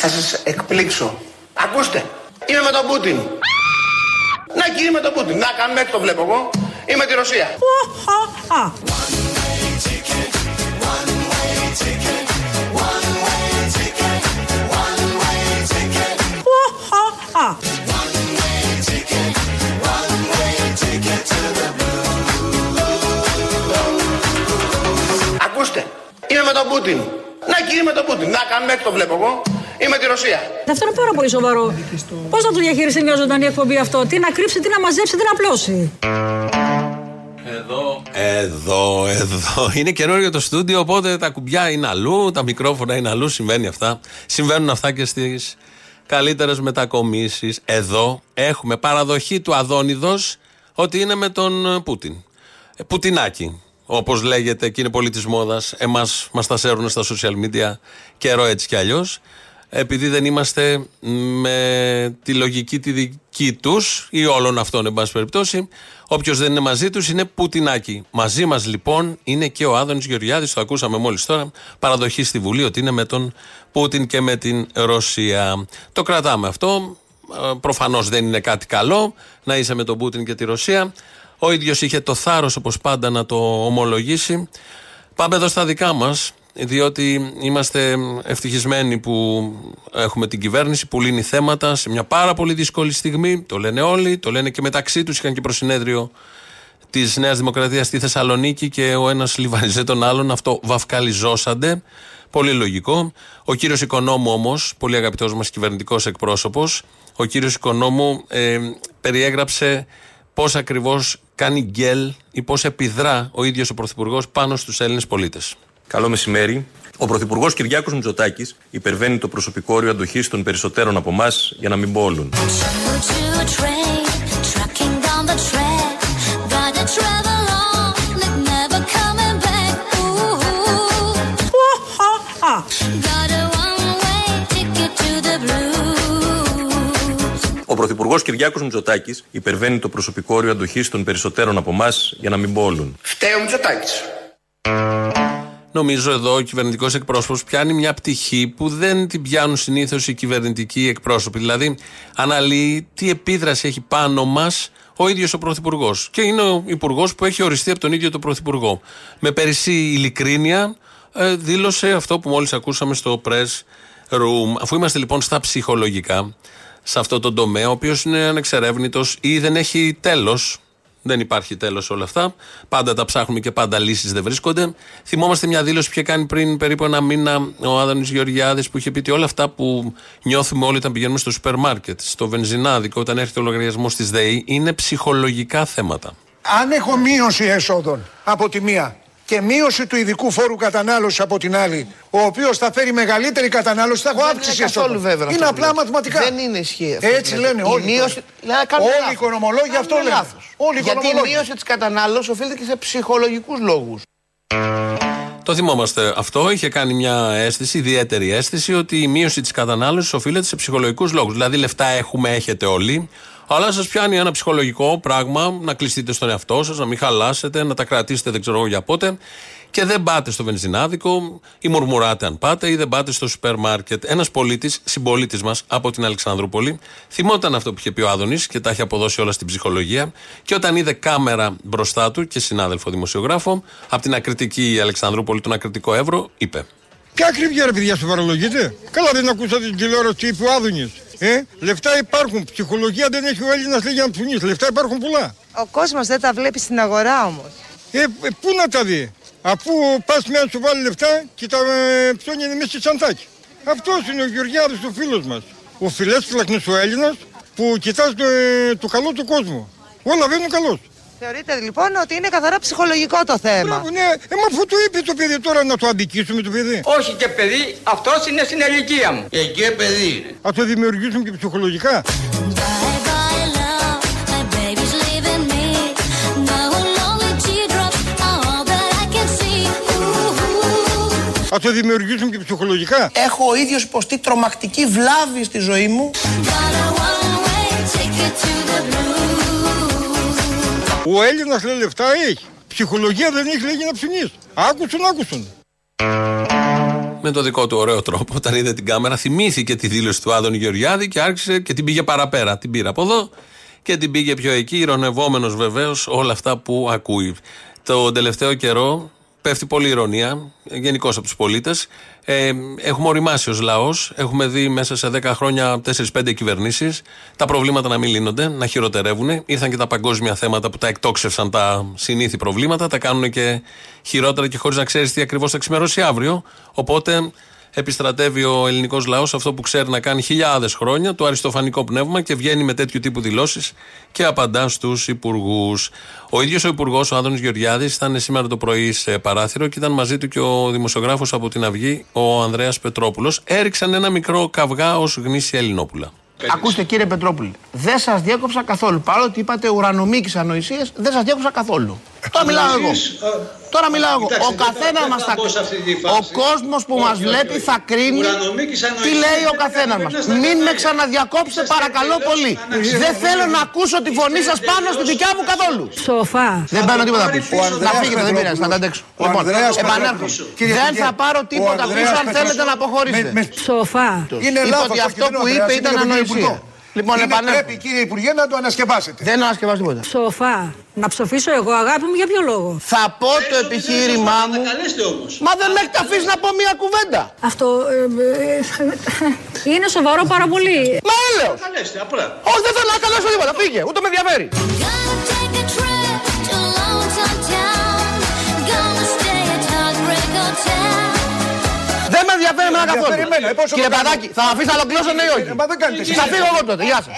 Θα σας εκπλήξω. Ακούστε, είμαι με τον Πούτιν. Να και είμαι με τον Πούτιν. Να κάνουμε το βλέπω εγώ. Είμαι τη Ρωσία. Τον Πούτιν. Να και είμαι με τον Πούτιν. Να κάνουμε το βλέπω εγώ. Είμαι τη Ρωσία. Αυτό είναι πάρα πολύ σοβαρό. Πώς θα το διαχειριστεί μια ζωντανή εκπομπή αυτό, Τι να κρύψει, τι να μαζέψει, τι να απλώσει; Εδώ. Εδώ, εδώ. Είναι καινούριο το στούντιο, οπότε τα κουμπιά είναι αλλού, τα μικρόφωνα είναι αλλού. Συμβαίνει αυτά. Συμβαίνουν αυτά και στις καλύτερες μετακομίσεις. Εδώ έχουμε παραδοχή του Αδόνιδος ότι είναι με τον Πούτιν. Ε, Πουτινάκι. Όπως λέγεται και είναι πολύ τη μόδας. Εμάς μας τα σέρουν στα social media καιρό έτσι κι αλλιώς επειδή δεν είμαστε με τη λογική τη δική τους ή όλων αυτών, εν πάση περιπτώσει. Όποιος δεν είναι μαζί τους είναι Πουτινάκι. Μαζί μας λοιπόν είναι και ο Άδωνης Γεωργιάδης, το ακούσαμε μόλις τώρα. Παραδοχή στη Βουλή ότι είναι με τον Πούτιν και με την Ρωσία. Το κρατάμε αυτό. Ε, Προφανώς δεν είναι κάτι καλό να είσαι με τον Πούτιν και τη Ρωσία. Ο ίδιος είχε το θάρρος, όπως πάντα, να το ομολογήσει. Πάμε εδώ στα δικά μας διότι είμαστε ευτυχισμένοι που έχουμε την κυβέρνηση που λύνει θέματα σε μια πάρα πολύ δύσκολη στιγμή. Το λένε όλοι, το λένε και μεταξύ τους. Είχαν και προσυνέδριο της Νέας Δημοκρατίας στη Θεσσαλονίκη και ο ένας λιβανιζέ τον άλλον. Αυτό βαφκαλιζώσαντε. Πολύ λογικό. Ο κύριος Οικονόμου όμως, πολύ αγαπητός μας κυβερνητικός εκπρόσωπος, ο κύριος Οικονόμου ε, περιέγραψε πώς ακριβώς κάνει γκέλ ή πώς επιδρά ο ίδιος ο Πρωθυπουργός πάνω στους Έλληνες πολίτες. Καλό μεσημέρι. Ο Πρωθυπουργός Κυριάκος Μητσοτάκης υπερβαίνει το προσωπικό όριο αντοχής των περισσότερων από εμάς, για να μην πω όλων. Πρωθυπουργός Κυριάκος Μητσοτάκης υπερβαίνει το προσωπικό όριο αντοχής των περισσότερων από εμάς, για να μην πω όλων. Φταίει ο Μητσοτάκης νομίζω εδώ ο κυβερνητικός εκπρόσωπος πιάνει μια πτυχή που δεν την πιάνουν συνήθως οι κυβερνητικοί εκπρόσωποι. Δηλαδή, αναλύει τι επίδραση έχει πάνω μας ο ίδιος ο Πρωθυπουργός. Και είναι ο Υπουργός που έχει οριστεί από τον ίδιο τον Πρωθυπουργό. Με περισσή ειλικρίνεια ε, δήλωσε αυτό που μόλις ακούσαμε στο press room. Αφού είμαστε λοιπόν στα ψυχολογικά, σε αυτό το τομέα, ο οποίος είναι ανεξερεύνητος ή δεν έχει τέλος, δεν υπάρχει τέλος όλα αυτά. Πάντα τα ψάχνουμε και πάντα λύσεις δεν βρίσκονται. Θυμόμαστε μια δήλωση που είχε κάνει πριν περίπου ένα μήνα ο Άδωνης Γεωργιάδης που είχε πει ότι όλα αυτά που νιώθουμε όλοι όταν πηγαίνουμε στο σούπερ μάρκετ, στο βενζινάδικο, όταν έρχεται ο λογαριασμός της ΔΕΗ, είναι ψυχολογικά θέματα. Αν έχω μείωση εσόδων από τη μία και μείωση του ειδικού φόρου κατανάλωσης από την άλλη, ο οποίος θα φέρει μεγαλύτερη κατανάλωση, θα έχω αύξηση εσόδων. Βέβαια, είναι απλά μαθηματικά. Δεν είναι ισχύει αυτό. Έτσι λένε όλοι. Μείωση... Όλοι οι οικονομολόγοι αυτό λένε. Όλοι Γιατί η μείωση της κατανάλωσης οφείλεται και σε ψυχολογικούς λόγους. Το θυμόμαστε αυτό. Είχε κάνει μια αίσθηση, ιδιαίτερη αίσθηση, ότι η μείωση της κατανάλωσης οφείλεται σε ψυχολογικούς λόγους. Δηλαδή, λεφτά έχουμε, έχετε όλοι. Αλλά σας πιάνει ένα ψυχολογικό πράγμα να κλειστείτε στον εαυτό σας, να μην χαλάσετε, να τα κρατήσετε δεν ξέρω εγώ για πότε. Και δεν πάτε στο βενζινάδικο, ή μουρμουράτε αν πάτε, ή δεν πάτε στο σούπερ μάρκετ. Ένας πολίτης, συμπολίτης μας από την Αλεξανδρούπολη, θυμόταν αυτό που είχε πει ο Άδωνης και τα έχει αποδώσει όλα στην ψυχολογία. Και όταν είδε κάμερα μπροστά του και συνάδελφο δημοσιογράφο, από την ακριτική Αλεξανδρούπολη, τον ακριτικό Εύρο, είπε. Ποια ακριβή ρε παιδιά, στο παραλογείτε. Καλά, δεν ακούσατε την τηλεόραση τι είπε ο Άδωνης. Ε, λεφτά υπάρχουν. Ψυχολογία δεν έχει ο Έλληνας λέγει να ψουνίσει. Λεφτά υπάρχουν πολλά. Ο κόσμος δεν τα βλέπει στην αγορά όμως. Ε, ε, πού να τα δει; Αφού πας μια σου βάλει λεφτά και τα ε, ψώνει μέσα στη σαντάκι. Αυτός είναι ο Γεωργιάδης ο φίλος μας. Ο φιλέσφυλακνο ο Έλληνας που κοιτάς το, ε, το καλό του κόσμου. Όλα βαίνουν καλό. Θεωρείτε λοιπόν ότι είναι καθαρά ψυχολογικό το θέμα; Μπράβο, ναι. Ε, μα αφού το είπε το παιδί τώρα να το αντικίσουμε το παιδί. Όχι και παιδί, αυτός είναι στην ηλικία μου. Και εκεί παιδί είναι. Α το δημιουργήσουμε και ψυχολογικά. Θα το δημιουργήσουν και ψυχολογικά. Έχω ο ίδιος υποστεί τρομακτική βλάβη στη ζωή μου. Ο Έλληνας λέει λεφτά έχει. Ψυχολογία δεν έχει λέγει να ψουνείς. Άκουσον, άκουσον. με το δικό του ωραίο τρόπο, όταν είδε την κάμερα, θυμήθηκε τη δήλωση του Άδωνη Γεωργιάδη και άρχισε και την πήγε παραπέρα. Την πήρε από εδώ και την πήγε πιο εκεί, ηρωνευόμενος βεβαίως όλα αυτά που ακούει. Το τελευταίο καιρό πέφτει πολλή ηρωνία γενικώς από τους πολίτες. Ε, έχουμε οριμάσει ως λαός. Έχουμε δει μέσα σε 10 χρόνια 4-5 κυβερνήσεις τα προβλήματα να μην λύνονται, να χειροτερεύουν. Ήρθαν και τα παγκόσμια θέματα που τα εκτόξευσαν τα συνήθη προβλήματα, τα κάνουν και χειρότερα και χωρίς να ξέρεις τι ακριβώς θα ξημερώσει αύριο. Οπότε επιστρατεύει ο ελληνικός λαός αυτό που ξέρει να κάνει χιλιάδες χρόνια, το αριστοφανικό πνεύμα και βγαίνει με τέτοιου τύπου δηλώσεις και απαντά στους υπουργούς. Ο ίδιος ο υπουργός, ο Άδωνης Γεωργιάδης, ήταν σήμερα το πρωί σε παράθυρο και ήταν μαζί του και ο δημοσιογράφος από την Αυγή, ο Ανδρέας Πετρόπουλος. Έριξαν ένα μικρό καυγά ως γνήσια Ελληνόπουλα. Ακούστε κύριε Πετρόπουλη, δεν σας διέκοψα καθόλου. Παρότι είπατε ουρανομίκης ανοησίες, δεν σας διέκοψα καθόλου. Τώρα μιλάω εγώ. Τώρα μιλάω εγώ. Ο καθένας μας θα Ο κόσμος που μας βλέπει θα κρίνει τι λέει ο καθένας μας. Μην με ξαναδιακόψετε παρακαλώ πολύ. Δεν θέλω να ακούσω τη φωνή σας πάνω στη δικιά μου καθόλου. Σοφά. Δεν παίρνω τίποτα πίσω. Να φύγετε, δεν πειράζει, θα τα αντέξω. Λοιπόν, επανέρχομαι. Δεν θα πάρω τίποτα πίσω αν θέλετε να αποχωρήσετε. Σοφά. Είναι Είπα λάθος ότι αυτό αυτό και δεν που είναι είπε λάθος, ήταν είναι για τον ανοησία. Υπουργό. Λοιπόν, Είναι επανέρχομαι. πρέπει κύριε Υπουργέ να το ανασκευάσετε. Δεν ανασκευάζω τίποτα. Σοφά. Να ψοφήσω εγώ, αγάπη μου, για ποιο λόγο; Θα πω το επιχείρημά μου. Μα δεν με έχετε αφήσει να πω μία κουβέντα. Αυτό ε, ε, είναι σοβαρό πάρα πολύ. Μα έλεος. Όχι, δεν θέλω να καλέσω τίποτα. Πήγε, ούτε με ενδιαφέρει. Δεν με ενδιαφέρει με καθόλου. ενδιαφέρει εμένα, ε, πόσο Κύριε το κάνω. Παδάκη, θα με αφήσει να ολοκληρώσω ναι ή όχι; Ε, Μα δεν κάνετε εσείς. Θα φύγω εγώ τότε. Γεια σας.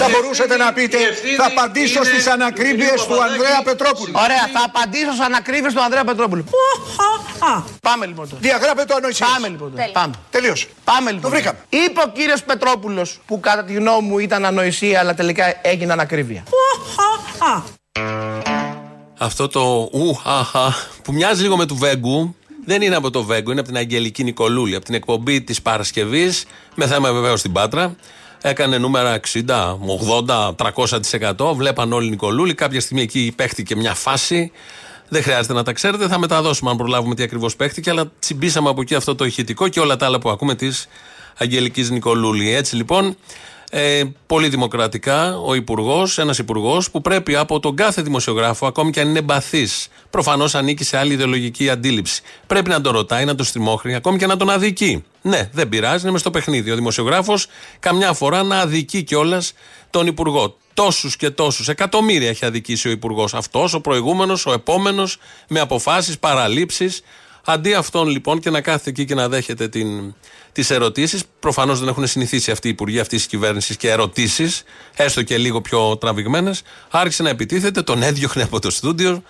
Θα μπορούσατε να πείτε, θα απαντήσω στις ανακρίβειες του Ανδρέα Πετρόπουλου. Ωραία, θα απαντήσω στις ανακρίβειες του Ανδρέα Πετρόπουλου. Α, Πάμε λοιπόν τώρα. Διαγράφε το ανοησίες. Πάμε λοιπόν τώρα. Πάμε. Τελείωσε. Πάμε λοιπόν. Το βρήκαμε. Είπε ο κύριος Πετρόπουλος που κατά τη γνώμη μου ήταν ανοησία αλλά τελικά έγινε ανακρίβεια. α. Αυτό το ουχαχα που μοιάζει λίγο με του Βέγκου δεν είναι από το Βέγκου, είναι από την Αγγελική Νικολούλη, από την εκπομπή της Παρασκευής, με θέμα βεβαίως στην Πάτρα. Έκανε νούμερα 60, 80, 300%. Βλέπαν όλοι Νικολούλη. Κάποια στιγμή εκεί παίχτηκε μια φάση. Δεν χρειάζεται να τα ξέρετε. Θα μεταδώσουμε αν προλάβουμε τι ακριβώς παίχτηκε. Αλλά τσιμπήσαμε από εκεί αυτό το ηχητικό και όλα τα άλλα που ακούμε της Αγγελικής Νικολούλη. Έτσι λοιπόν, ε, πολύ δημοκρατικά ο Υπουργός, ένας Υπουργός που πρέπει από τον κάθε δημοσιογράφο, ακόμη και αν είναι εμπαθής, προφανώς ανήκει σε άλλη ιδεολογική αντίληψη, πρέπει να τον ρωτάει, να τον στριμώχνει, ακόμη και να τον αδικεί. Ναι, δεν πειράζει, είναι με στο παιχνίδι. Ο δημοσιογράφος καμιά φορά να αδικεί κιόλας τον Υπουργό. Τόσους και τόσους, εκατομμύρια έχει αδικήσει ο Υπουργός αυτός, ο προηγούμενος, ο επόμενος, με αποφάσεις, παραλήψεις. Αντί αυτόν λοιπόν και να κάθεται εκεί και να δέχεται την, τις ερωτήσεις, προφανώς δεν έχουν συνηθίσει αυτοί οι υπουργοί αυτής της κυβέρνησης και ερωτήσεις, έστω και λίγο πιο τραβηγμένες, άρχισε να επιτίθεται, τον έδιωχνε από το στούντιο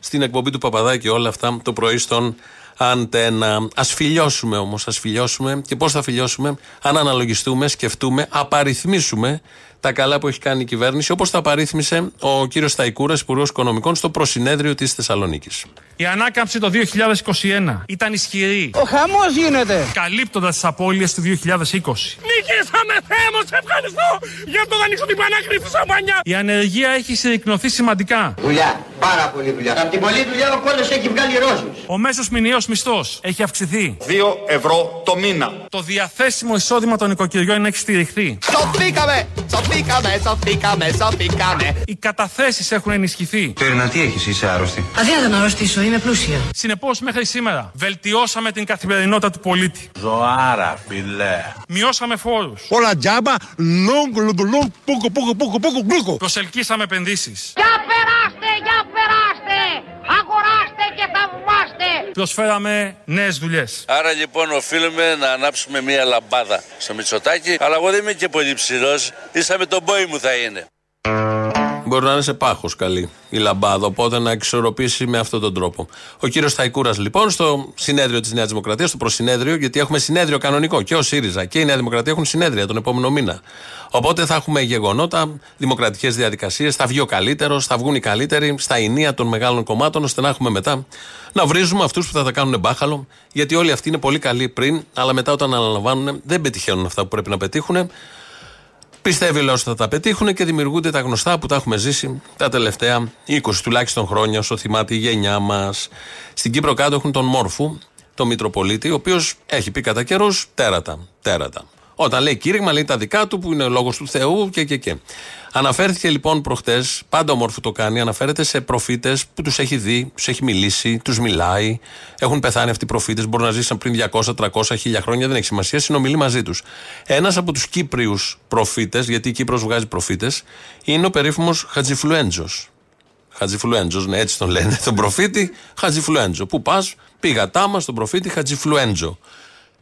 στην εκπομπή του Παπαδάκη όλα αυτά το πρωί στον Αντένα. Α φιλιώσουμε όμως, ας φιλιώσουμε. Και πώς θα φιλιώσουμε, αν αναλογιστούμε, σκεφτούμε, απαριθμίσουμε τα καλά που έχει κάνει η κυβέρνηση, όπως τα απαρίθμησε ο κύριος Σταϊκούρας, Υπουργός Οικονομικών, στο προσυνέδριο της Θεσσαλονίκης. Η ανάκαμψη το 2021 ήταν ισχυρή, Ο χαμός γίνεται. καλύπτοντας τις απώλειες του 2020. Νικήσαμε, Θεέ μου, σε ευχαριστώ για αυτό να ανοίξω την πανάκριβη σαμπανιά. Η ανεργία έχει συρρυκνωθεί σημαντικά. Δουλειά, πάρα πολύ δουλειά. Από την πολλή δουλειά ο κόλλος έχει βγάλει ρόζους. Ο μέσος μηνιαίος μισθός έχει αυξηθεί. 2 ευρώ το μήνα. Το διαθέσιμο εισόδημα των οικοκυριών έχει στηριχθεί. Σωθήκαμε, σωθήκαμε, σωθήκαμε, σωθήκαμε. Οι καταθέσεις έχουν ενισχυθεί. Τέρνα, τι έχεις, είσαι άρρωστη; Αδεία να αρρωστήσω, είμαι πλούσια. Συνεπώς, μέχρι σήμερα βελτιώσαμε την καθημερινότητα του πολίτη. Ζωάρα, φιλέ. Μειώσαμε φόρους. Όλα τζάμπα, λόγκο, λόγκο, λόγκο, πούκο, πούκο, πούκο, πούκο, πούκο. Προσελκύσαμε επενδύσεις. Για περάστε, Προσφέραμε νέες δουλειές. Άρα λοιπόν οφείλουμε να ανάψουμε μία λαμπάδα στο Μητσοτάκι. Αλλά εγώ δεν είμαι και πολύ ψηλός. Ίσα με τον πόη μου θα είναι. Μπορεί να είναι σε πάχος καλή η λαμπάδα, οπότε να εξορροπήσει με αυτόν τον τρόπο. Ο κύριος Θαϊκούρα, λοιπόν, στο συνέδριο της Νέας Δημοκρατίας, στο προσυνέδριο, γιατί έχουμε συνέδριο κανονικό και ο ΣΥΡΙΖΑ και η Νέα Δημοκρατία έχουν συνέδρια τον επόμενο μήνα. Οπότε θα έχουμε γεγονότα, δημοκρατικές διαδικασίες, θα βγει ο καλύτερος, θα βγουν οι καλύτεροι στα ενία των μεγάλων κομμάτων, ώστε να έχουμε μετά να βρίζουμε αυτούς που θα τα κάνουν μπάχαλο, γιατί όλοι αυτοί είναι πολύ καλοί πριν, αλλά μετά όταν αναλαμβάνουν δεν πετυχαίνουν αυτά που πρέπει να πετύχουν. Πιστεύει ο λαό ότι θα τα πετύχουν και δημιουργούνται τα γνωστά που τα έχουμε ζήσει τα τελευταία 20 τουλάχιστον χρόνια, όσο θυμάται η γενιά μας. Στην Κύπρο κάτω έχουν τον Μόρφου, τον Μητροπολίτη, ο οποίος έχει πει κατά καιρούς τέρατα. Τέρατα. Όταν λέει κήρυγμα, λέει τα δικά του που είναι ο λόγος του Θεού και και και. Αναφέρθηκε λοιπόν προχτές, πάντα ο Μόρφου το κάνει, αναφέρεται σε προφήτες που τους έχει δει, τους έχει μιλήσει, τους μιλάει. Έχουν πεθάνει αυτοί οι προφήτες, μπορούν να ζήσουν πριν 200, 300, 1000 χρόνια, δεν έχει σημασία, συνομιλεί μαζί τους. Ένας από τους Κύπριους προφήτες, γιατί η Κύπρος βγάζει προφήτες, είναι ο περίφημος Χατζιφλουέντζο. Χατζιφλουέντζο, ναι, έτσι τον λένε, τον προφήτη Χατζιφλουέντζο. Πού πας, πήγα τάμα στον προφήτη Χατζιφλουέντζο.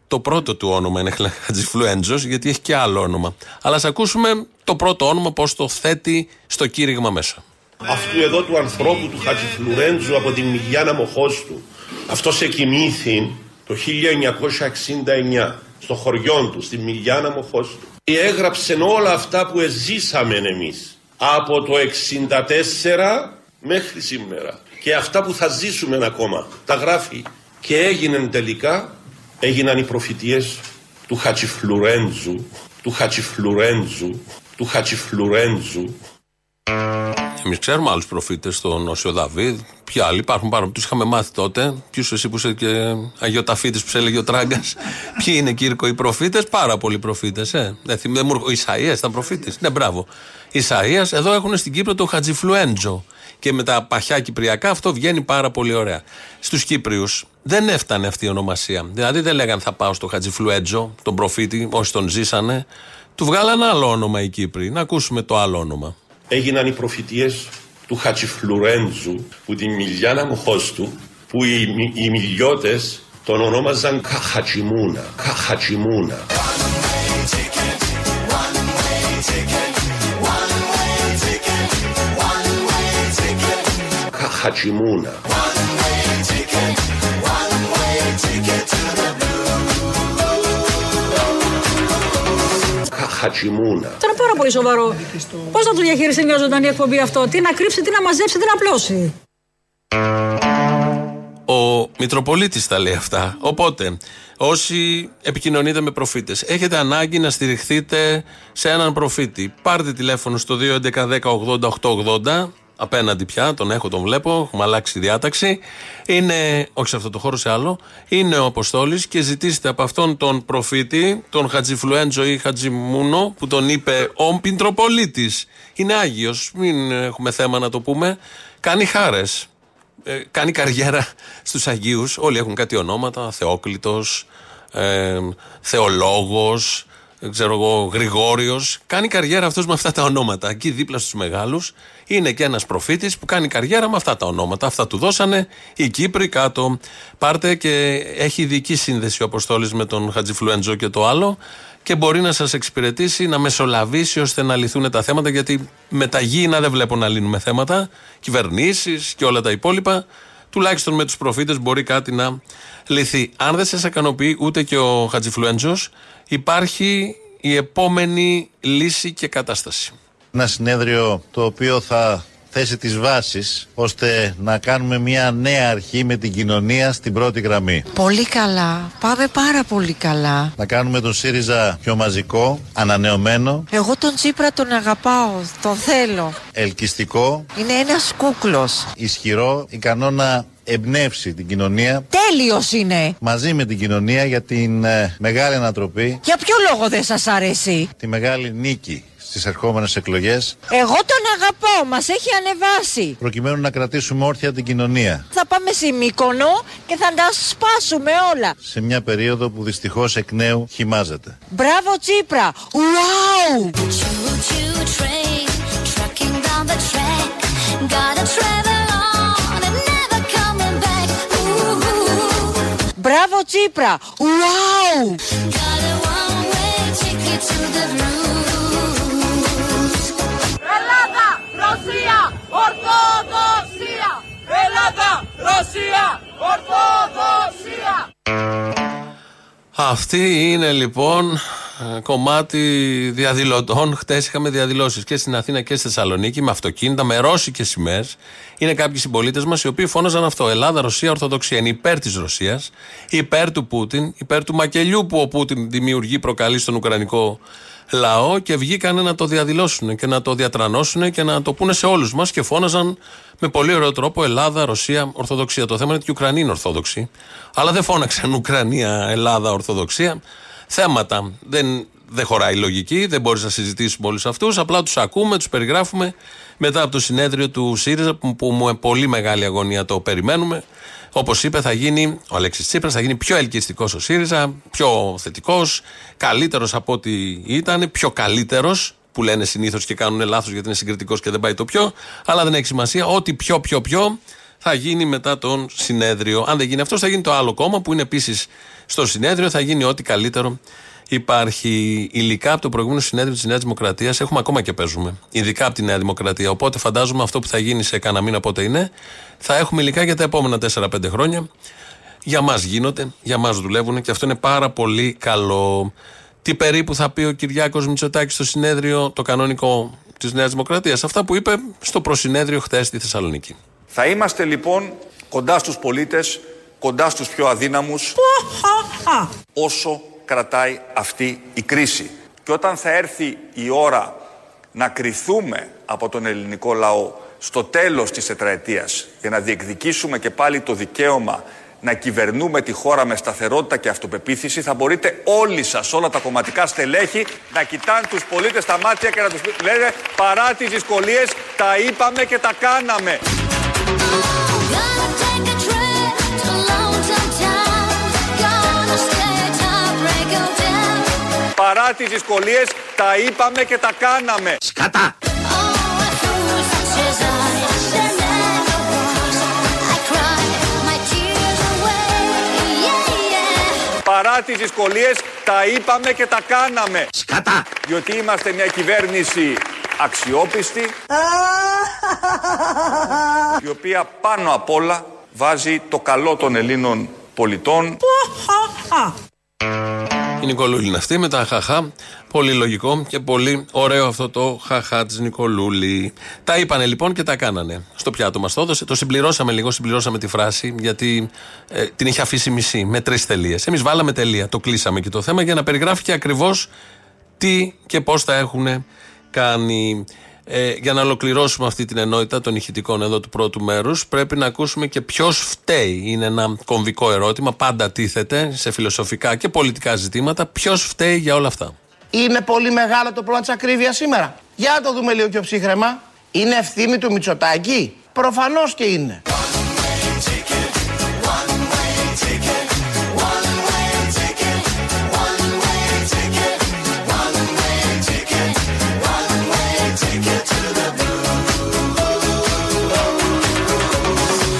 Το πρώτο του όνομα είναι Χατζιφλουέντζο, γιατί έχει και άλλο όνομα. Αλλά ας ακούσουμε το πρώτο όνομα πώς το θέτει στο κήρυγμα μέσα. Αυτού εδώ του ανθρώπου του Χατζιφλουρέντζου από την Μυγιάνα Μοχώστου. Αυτός εκοιμήθη το 1969 στο χωριό του, στη Μυγιάνα Μοχώστου. Και έγραψε όλα αυτά που εζήσαμε εμείς από το 64 μέχρι σήμερα. Και αυτά που θα ζήσουμε ακόμα. Τα γράφει. Και έγιναν τελικά έγιναν οι προφητείες του Χατσιφλουρέντζου, του Χατσιφλουρέντζου, του Χατσιφλουρέντζου. Εμείς ξέρουμε άλλους προφήτες, τον Όσιο Δαβίδ, ποιοι άλλοι υπάρχουν πάνω. Τους είχαμε μάθει τότε. Ποιους εσύ που είσαι και Αγιοταφίτης που σε έλεγε ο Τράγκας. ποιοι είναι Κύρκο οι προφήτες, πάρα πολλοί προφήτες. Ε. Δεν θυμάμαι, ο Ισαία ήταν προφήτης. Ναι, μπράβο. Ισαία, εδώ έχουν στην Κύπρο το Χατζιφλουέντζο. Και με τα παχιά κυπριακά αυτό βγαίνει πάρα πολύ ωραία. Στους Κύπριους δεν έφτανε αυτή η ονομασία. Δηλαδή δεν λέγανε θα πάω στο Χατζιφλουέντζο, τον προφήτη, όσοι τον ζήσανε. Του βγάλανε άλλο όνομα οι Κύπροι. Να ακούσουμε το άλλο όνομα. Έγιναν οι προφητείες του Χατσιφλουρέντζου που την Μιλιάνα Μοχώστου που οι, οι μιλιώτες τον ονόμαζαν Καχατσιμούνα. Καχατσιμούνα. Καχατσιμούνα. Χατσιμούνα. Τώρα είναι πάρα πολύ σοβαρό. Πώς θα το διαχειριστεί μια ζωντανή εκπομπή αυτό, τι να κρύψει, τι να μαζέψει, τι να απλώσει; Ο Μητροπολίτης τα λέει αυτά. Οπότε, όσοι επικοινωνείτε με προφήτες, έχετε ανάγκη να στηριχθείτε σε έναν προφήτη. Πάρτε τηλέφωνο στο 211-10-80-880 απέναντι πια, τον έχω, τον βλέπω, έχουμε αλλάξει διάταξη. Είναι, όχι σε αυτό το χώρο, σε άλλο. Είναι ο Αποστόλης και ζητήστε από αυτόν τον προφήτη, τον Χατζιφλουέντζο ή Χατζιμούνο, που τον είπε ο Πιτροπολίτη. Είναι Άγιος, μην έχουμε θέμα να το πούμε. Κάνει χάρες. Ε, κάνει καριέρα στους Αγίους. Όλοι έχουν κάτι ονόματα. Θεόκλητος, ε, Θεολόγος, ξέρω εγώ, Γρηγόριος. Κάνει καριέρα αυτός με αυτά τα ονόματα. Εκεί δίπλα στους μεγάλους είναι και ένας προφήτης που κάνει καριέρα με αυτά τα ονόματα. Αυτά του δώσανε οι Κύπροι κάτω. Πάρτε και έχει ειδική σύνδεση ο Αποστόλης με τον Χατζιφλουέντζο και το άλλο και μπορεί να σας εξυπηρετήσει, να μεσολαβήσει ώστε να λυθούν τα θέματα. Γιατί με τα γήινα δεν βλέπω να λύνουμε θέματα. Κυβερνήσεις και όλα τα υπόλοιπα. Τουλάχιστον με τους προφήτες μπορεί κάτι να λυθεί. Αν δεν σας ικανοποιεί ούτε και ο Χατζιφλουέντζο, υπάρχει η επόμενη λύση και κατάσταση. Ένα συνέδριο το οποίο θα θέσει τις βάσεις ώστε να κάνουμε μια νέα αρχή με την κοινωνία στην πρώτη γραμμή. Πολύ καλά. Πάμε πάρα πολύ καλά. Να κάνουμε τον ΣΥΡΙΖΑ πιο μαζικό, ανανεωμένο. Εγώ τον Τσίπρα τον αγαπάω, τον θέλω. Ελκυστικό. Είναι ένας κούκλος. Ισχυρό, ικανό να εμπνεύσει την κοινωνία. Τέλειος είναι. Μαζί με την κοινωνία για την ε, μεγάλη ανατροπή. Για ποιο λόγο δεν σας αρέσει; Τη μεγάλη νίκη στις ερχόμενες εκλογές. Εγώ τον αγαπώ, μας έχει ανεβάσει. Προκειμένου να κρατήσουμε όρθια την κοινωνία. Θα πάμε σε Μύκονο και θα τα σπάσουμε όλα. Σε μια περίοδο που δυστυχώς εκ νέου χυμάζεται. Μπράβο Τσίπρα! Wow! Μπράβο Τσίπρα! Ουάου! Ελλάδα! Ρωσία! Ορθοδοξία! Ελλάδα! Ρωσία! Ορθοδοξία! Αυτή είναι λοιπόν ε, κομμάτι διαδηλωτών. Χτες είχαμε διαδηλώσεις και στην Αθήνα και στη Θεσσαλονίκη με αυτοκίνητα, με ρώσικες σημαίες. Είναι κάποιοι συμπολίτες μας οι οποίοι φώναζαν αυτό. Ελλάδα, Ρωσία, Ορθοδοξία. Είναι υπέρ της Ρωσίας, υπέρ του Πούτιν, υπέρ του μακελιού που ο Πούτιν δημιουργεί, προκαλεί στον Ουκρανικό λαό και βγήκαν να το διαδηλώσουν και να το διατρανώσουν και να το πούνε σε όλους μας και φώναζαν με πολύ ωραίο τρόπο Ελλάδα, Ρωσία, Ορθοδοξία. Το θέμα είναι ότι η Ουκρανία είναι Ορθόδοξη. Αλλά δεν φώναξαν Ουκρανία, Ελλάδα, Ορθοδοξία. Θέματα. Δεν, δεν χωράει η λογική, δεν μπορείς να συζητήσεις με όλους αυτούς. Απλά τους ακούμε, τους περιγράφουμε μετά από το συνέδριο του ΣΥΡΙΖΑ που, που με πολύ μεγάλη αγωνία το περιμένουμε. Όπως είπε, θα γίνει ο Αλέξης Τσίπρας, θα γίνει πιο ελκυστικός ο ΣΥΡΙΖΑ, πιο θετικός, καλύτερος από ό,τι ήταν, πιο καλύτερος, που λένε συνήθως και κάνουν λάθος γιατί είναι συγκριτικός και δεν πάει το πιο. Αλλά δεν έχει σημασία. Ό,τι πιο, πιο, πιο θα γίνει μετά τον συνέδριο. Αν δεν γίνει αυτός, θα γίνει το άλλο κόμμα που είναι επίσης στο συνέδριο. Θα γίνει ό,τι καλύτερο υπάρχει. Υλικά από το προηγούμενο συνέδριο της Νέας Δημοκρατίας έχουμε ακόμα και παίζουμε. Ειδικά από τη Νέα Δημοκρατία. Οπότε φαντάζομαι αυτό που θα γίνει σε κανένα μήνα πότε είναι, θα έχουμε υλικά για τα επόμενα 4-5 χρόνια. Για μας γίνονται, για μας δουλεύουν και αυτό είναι πάρα πολύ καλό. Τι περίπου θα πει ο Κυριάκος Μητσοτάκης στο συνέδριο, το κανονικό της Νέας Δημοκρατίας; Αυτά που είπε στο προσυνέδριο χθες στη Θεσσαλονίκη. Θα είμαστε λοιπόν κοντά στους πολίτες, κοντά στους πιο αδύναμους, όσο κρατάει αυτή η κρίση. Και όταν θα έρθει η ώρα να κριθούμε από τον ελληνικό λαό στο τέλος της τετραετίας για να διεκδικήσουμε και πάλι το δικαίωμα να κυβερνούμε τη χώρα με σταθερότητα και αυτοπεποίθηση, θα μπορείτε όλοι σας, όλα τα κομματικά στελέχη, να κοιτάνε τους πολίτες στα μάτια και να τους λένε παρά τις δυσκολίες τα είπαμε και τα κάναμε. Παρά τις δυσκολίες τα είπαμε και τα κάναμε. Σκατά! Παρά τις δυσκολίες τα είπαμε και τα κάναμε. Σκατά! Διότι είμαστε μια κυβέρνηση αξιόπιστη η οποία πάνω απ' όλα βάζει το καλό των Ελλήνων πολιτών Η Νικολούλη είναι αυτή με τα χαχά. Πολύ λογικό και πολύ ωραίο αυτό το χαχά της Νικολούλη. Τα είπανε λοιπόν και τα κάνανε. Στο πιάτο μας το έδωσε. Το συμπληρώσαμε λίγο, συμπληρώσαμε τη φράση γιατί ε, την είχε αφήσει μισή με τρεις τελείες. Εμείς βάλαμε τελεία. Το κλείσαμε και το θέμα για να περιγράφει και ακριβώς τι και πώς τα έχουν κάνει. Ε, για να ολοκληρώσουμε αυτή την ενότητα των ηχητικών εδώ του πρώτου μέρους, πρέπει να ακούσουμε και ποιος φταίει. Είναι ένα κομβικό ερώτημα, πάντα τίθεται σε φιλοσοφικά και πολιτικά ζητήματα. Ποιος φταίει για όλα αυτά; Είναι πολύ μεγάλο το πρόβλημα της ακρίβειας σήμερα. Για να το δούμε λίγο πιο ψύχρεμα. Είναι ευθύνη του Μητσοτάκη; Προφανώς και είναι.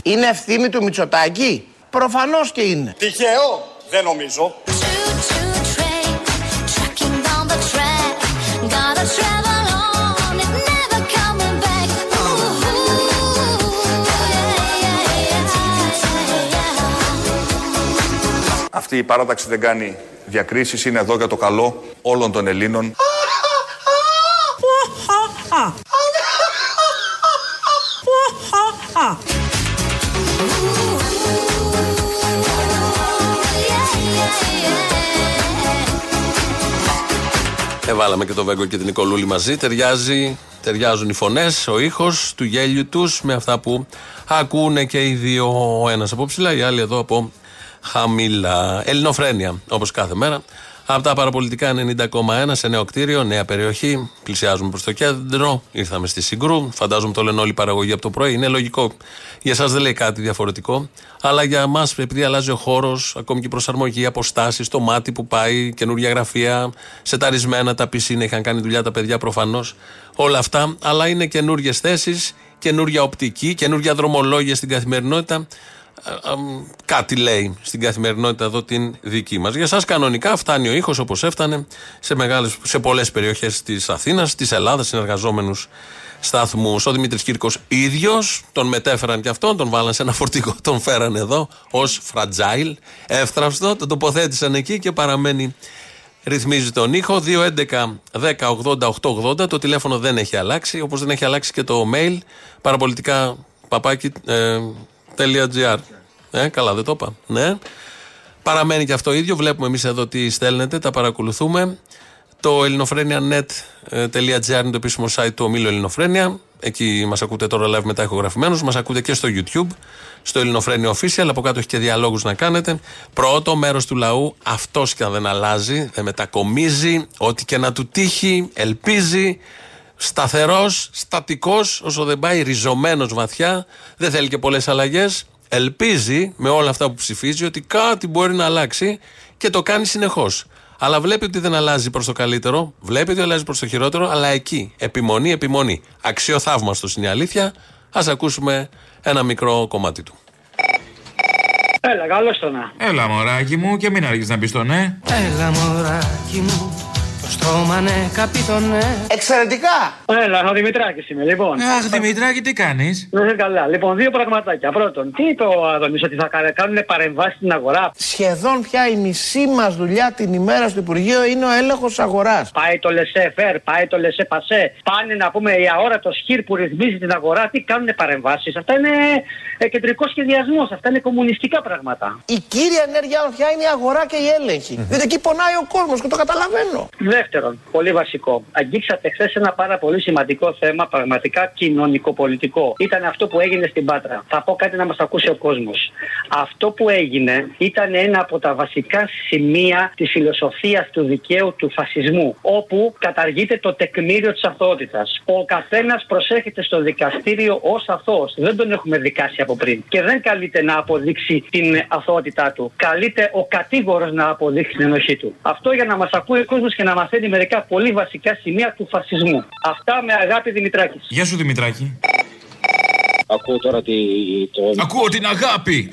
Είναι ευθύνη του Μητσοτάκη; Προφανώς και είναι. Τυχαίο, δεν νομίζω. Αυτή η παράταξη δεν κάνει διακρίσεις, είναι εδώ για το καλό όλων των Ελλήνων. Εβάλαμε και το Βέγκο και την Νικολούλη μαζί. Ταιριάζει, ταιριάζουν οι φωνές, ο ήχος του γέλιου τους με αυτά που ακούνε και οι δύο. Ο ένας από ψηλά, οι άλλοι εδώ από χαμηλά. Ελληνοφρένια, όπως κάθε μέρα. Από τα παραπολιτικά 90,1 σε νέο κτίριο, νέα περιοχή. Πλησιάζουμε προς το κέντρο. Ήρθαμε στη Συγκρού. Φαντάζομαι το λένε όλη η παραγωγή από το πρωί. Είναι λογικό. Για εσάς δεν λέει κάτι διαφορετικό. Αλλά για εμά, επειδή αλλάζει ο χώρος, ακόμη και η προσαρμογή, αποστάσεις, το μάτι που πάει, καινούργια γραφεία, σεταρισμένα τα πισίνα, είχαν κάνει δουλειά τα παιδιά προφανώς. Όλα αυτά. Αλλά είναι καινούργιες θέσεις, καινούργια οπτική, καινούργια δρομολόγια στην καθημερινότητα κάτι λέει στην καθημερινότητα εδώ την δική μας. Για σας κανονικά φτάνει ο ήχος όπως έφτανε σε, μεγάλες, σε πολλές περιοχές της Αθήνας, της Ελλάδας, συνεργαζόμενους σταθμούς. Ο Δημήτρης Κύρκος ίδιος, τον μετέφεραν και αυτόν, τον βάλαν σε ένα φορτικό, τον φέραν εδώ ως φρατζάιλ, εύθραυστο, τον τοποθέτησαν εκεί και παραμένει. Ρυθμίζει τον ήχο 2.11 10 80 880. Το τηλέφωνο δεν έχει αλλάξει, όπως δεν έχει αλλάξει και το mail παραπολιτικά παπάκι. Ε, .gr. Ε, καλά, δεν το είπα. Ναι. Παραμένει και αυτό ίδιο. Βλέπουμε εμείς εδώ τι στέλνετε, τα παρακολουθούμε. Το ελληνοφρένια.net.gr είναι το επίσημο site του ομίλου Ελληνοφρένια. Εκεί μας ακούτε τώρα live μετά ηχογραφημένους. Μας ακούτε και στο YouTube, στο Ελληνοφρένια Official. Από κάτω έχει και διαλόγους να κάνετε. Πρώτο μέρος του λαού, αυτός και αν δεν αλλάζει, δεν μετακομίζει, ό,τι και να του τύχει, ελπίζει. Σταθερός, στατικός, όσο δεν πάει, ριζωμένος βαθιά. Δεν θέλει και πολλές αλλαγές. Ελπίζει με όλα αυτά που ψηφίζει ότι κάτι μπορεί να αλλάξει και το κάνει συνεχώς. Αλλά βλέπει ότι δεν αλλάζει προς το καλύτερο, βλέπει ότι αλλάζει προς το χειρότερο, αλλά εκεί. Επιμονή, επιμονή. Αξιοθαύμαστος είναι η αλήθεια. Α ακούσουμε ένα μικρό κομμάτι του. Έλα, καλώς το να. Έλα, μωράκι μου, και μην αργείς να πεις το ναι. Έλα, μωράκι μου. Το στόμα ναι, καπίτονε. Εξαιρετικά! Έλα, ο Δημητράκης είμαι, λοιπόν. Αχ, Δημητράκη, τι κάνεις; Δεν είσαι καλά. Λοιπόν, δύο πραγματάκια. Πρώτον, τι είπε ο Άδωνης ότι θα κα- κάνουν παρεμβάσεις στην αγορά; Σχεδόν πια η μισή μας δουλειά την ημέρα στο Υπουργείο είναι ο έλεγχος αγοράς. Πάει το λεσέ φέρ, πάει το λεσέ πασέ. Πάνε να πούμε η αόρατο σχήρ που ρυθμίζει την αγορά. Τι κάνουν παρεμβάσεις; Αυτά είναι ε, κεντρικός σχεδιασμός. Αυτά είναι κομμουνιστικά πράγματα. Η κύρια ενέργειά μα πια είναι η αγορά και η έλεγχη. Διότι εκεί πονάει ο κόσμος και το καταλαβαίνω. Δεύτερον, πολύ βασικό. Αγγίξατε χθες ένα πάρα πολύ σημαντικό θέμα, πραγματικά κοινωνικο-πολιτικό. Ήταν αυτό που έγινε στην Πάτρα. Θα πω κάτι να μας ακούσει ο κόσμος. Αυτό που έγινε ήταν ένα από τα βασικά σημεία της φιλοσοφίας του δικαίου του φασισμού. Όπου καταργείται το τεκμήριο της αθωότητας. Ο καθένας προσέχεται στο δικαστήριο ως αθώος. Δεν τον έχουμε δικάσει από πριν. Και δεν καλείται να αποδείξει την αθωότητά του. Καλείται ο κατήγορος να αποδείξει την ενοχή του. Αυτό για να μας ακούει ο κόσμος και να μαθαίνει μερικά πολύ βασικά σημεία του φασισμού. Αυτά με αγάπη Δημητράκης. Γεια σου, Δημητράκη. Ακούω τώρα τη, το... Ακούω την αγάπη.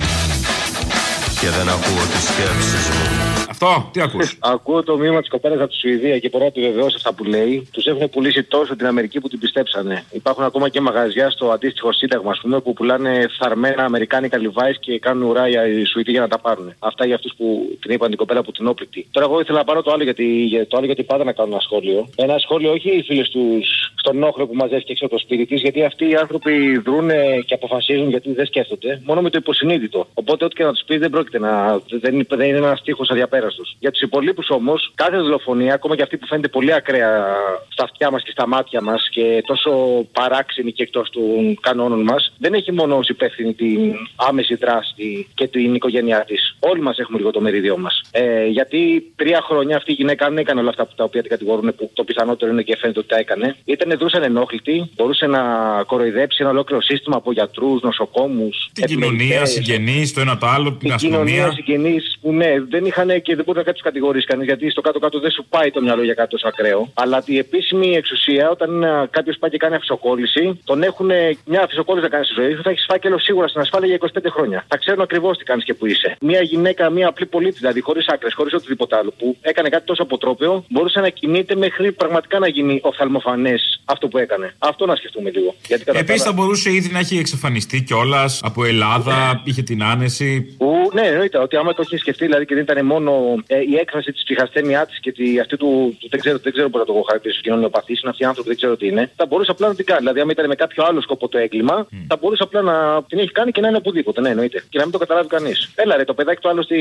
Και δεν ακούω τις σκέψεις μου. Αυτό, τι ακούς; Ακούω το μήνυμα της κοπέλας από τη Σουηδία και μπορώ να επιβεβαιώσω αυτά που λέει. Τους έχουν πουλήσει τόσο την Αμερική που την πιστέψανε. Υπάρχουν ακόμα και μαγαζιά στο αντίστοιχο σύνταγμα, ας πούμε, που πουλάνε φθαρμένα αμερικάνικα λιβάη και κάνουν ουράγια οι Σουηδοί για να τα πάρουν. Αυτά για αυτούς που την είπαν την κοπέλα που την όπληκτη. Τώρα, εγώ ήθελα να πάρω το άλλο γιατί, για- το άλλο γιατί πάντα να κάνω ένα σχόλιο. Ένα σχόλιο, όχι οι φίλες τους στον Νόχρο που μαζεύτηκε έξω από το σπίτι της, γιατί αυτοί οι άνθρωποι δρούν και αποφασίζουν γιατί δεν σκέφτονται, μόνο με το υποσυνείδητο. Οπότε, ό,τι και να τους πεις δεν πρόκειται να. Δεν, δεν είναι ένας τείχο αδιαπέραστο. Για τους υπολείπους όμως, κάθε δολοφονία, ακόμα και αυτή που φαίνεται πολύ ακραία στα αυτιά μας και στα μάτια μας και τόσο παράξενη και εκτός των κανόνων μας, δεν έχει μόνο ως υπεύθυνη την άμεση δράση και την οικογένειά της. Όλοι μας έχουμε λίγο το μερίδιό μας. Ε, γιατί τρία χρόνια αυτή η γυναίκα δεν έκανε όλα αυτά που τα οποία την κατηγορούν, που το πιθανότερο είναι και φαίνεται ότι τα έκανε. Ήταν δρούσαν ενόχλητη, μπορούσε να κοροϊδέψει ένα ολόκληρο σύστημα από γιατρούς, νοσοκόμους. Την κοινωνία, συγγενείς, το ένα το άλλο, την Την κοινωνία, αστυνομία. συγγενείς που ναι, δεν είχαν και δεν μπορεί να του κατηγορήσει κανείς γιατί στο κάτω-κάτω δεν σου πάει το μυαλό για κάτι τόσο ακραίο. Αλλά η επίσημη εξουσία, όταν κάποιος πάει και κάνει αφισοκόλληση, τον έχουν μια αφισοκόλληση να κάνει στη ζωή σου, θα έχεις φάκελο σίγουρα στην ασφάλεια για 25 χρόνια. Θα ξέρουν ακριβώς τι κάνεις και που είσαι. Μια γυναίκα, μια απλή πολίτη, δηλαδή χωρίς άκρες, χωρίς οτιδήποτε άλλο, που έκανε κάτι τόσο αποτρόπαιο, μπορούσε να κινείται μέχρι πραγματικά να γίνει οφθαλμοφανές αυτό που έκανε. Αυτό να σκεφτούμε λίγο. Γιατί κατά τα Επίσης άλλα- θα μπορούσε ήδη να έχει εξαφανιστεί κιόλας από Ελλάδα, είχε την άνεση. Που, ναι, εννοείται ότι άμα το είχε σκεφτεί, δηλαδή και δεν ήταν μόνο ε, η έκφραση της ψυχασθένειά της και τη, αυτή του, του. Δεν ξέρω, δεν ξέρω πώς να το έχω χαρακτηρίσει. Κοινωνιοπαθή, είναι αυτοί οι άνθρωποι, δεν ξέρω τι είναι. Θα μπορούσε απλά να την κάνει. Δηλαδή, άμα ήταν με κάποιο άλλο σκοπό το έγκλημα, θα μπορούσε απλά να την έχει κάνει και να είναι οπουδήποτε. Ναι, εννοείται. Και να μην το καταλάβει κανείς. Έλα, ρε, το παιδάκι του άλλο στη,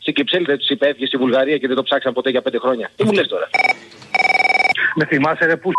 στην Κυψέλη δεν τους είπε, έφυγε στη Βουλγαρία και δεν το ψάξαν ποτέ για πέντε χρόνια. Τι μου λες τώρα; Με θυμάσαι ρε που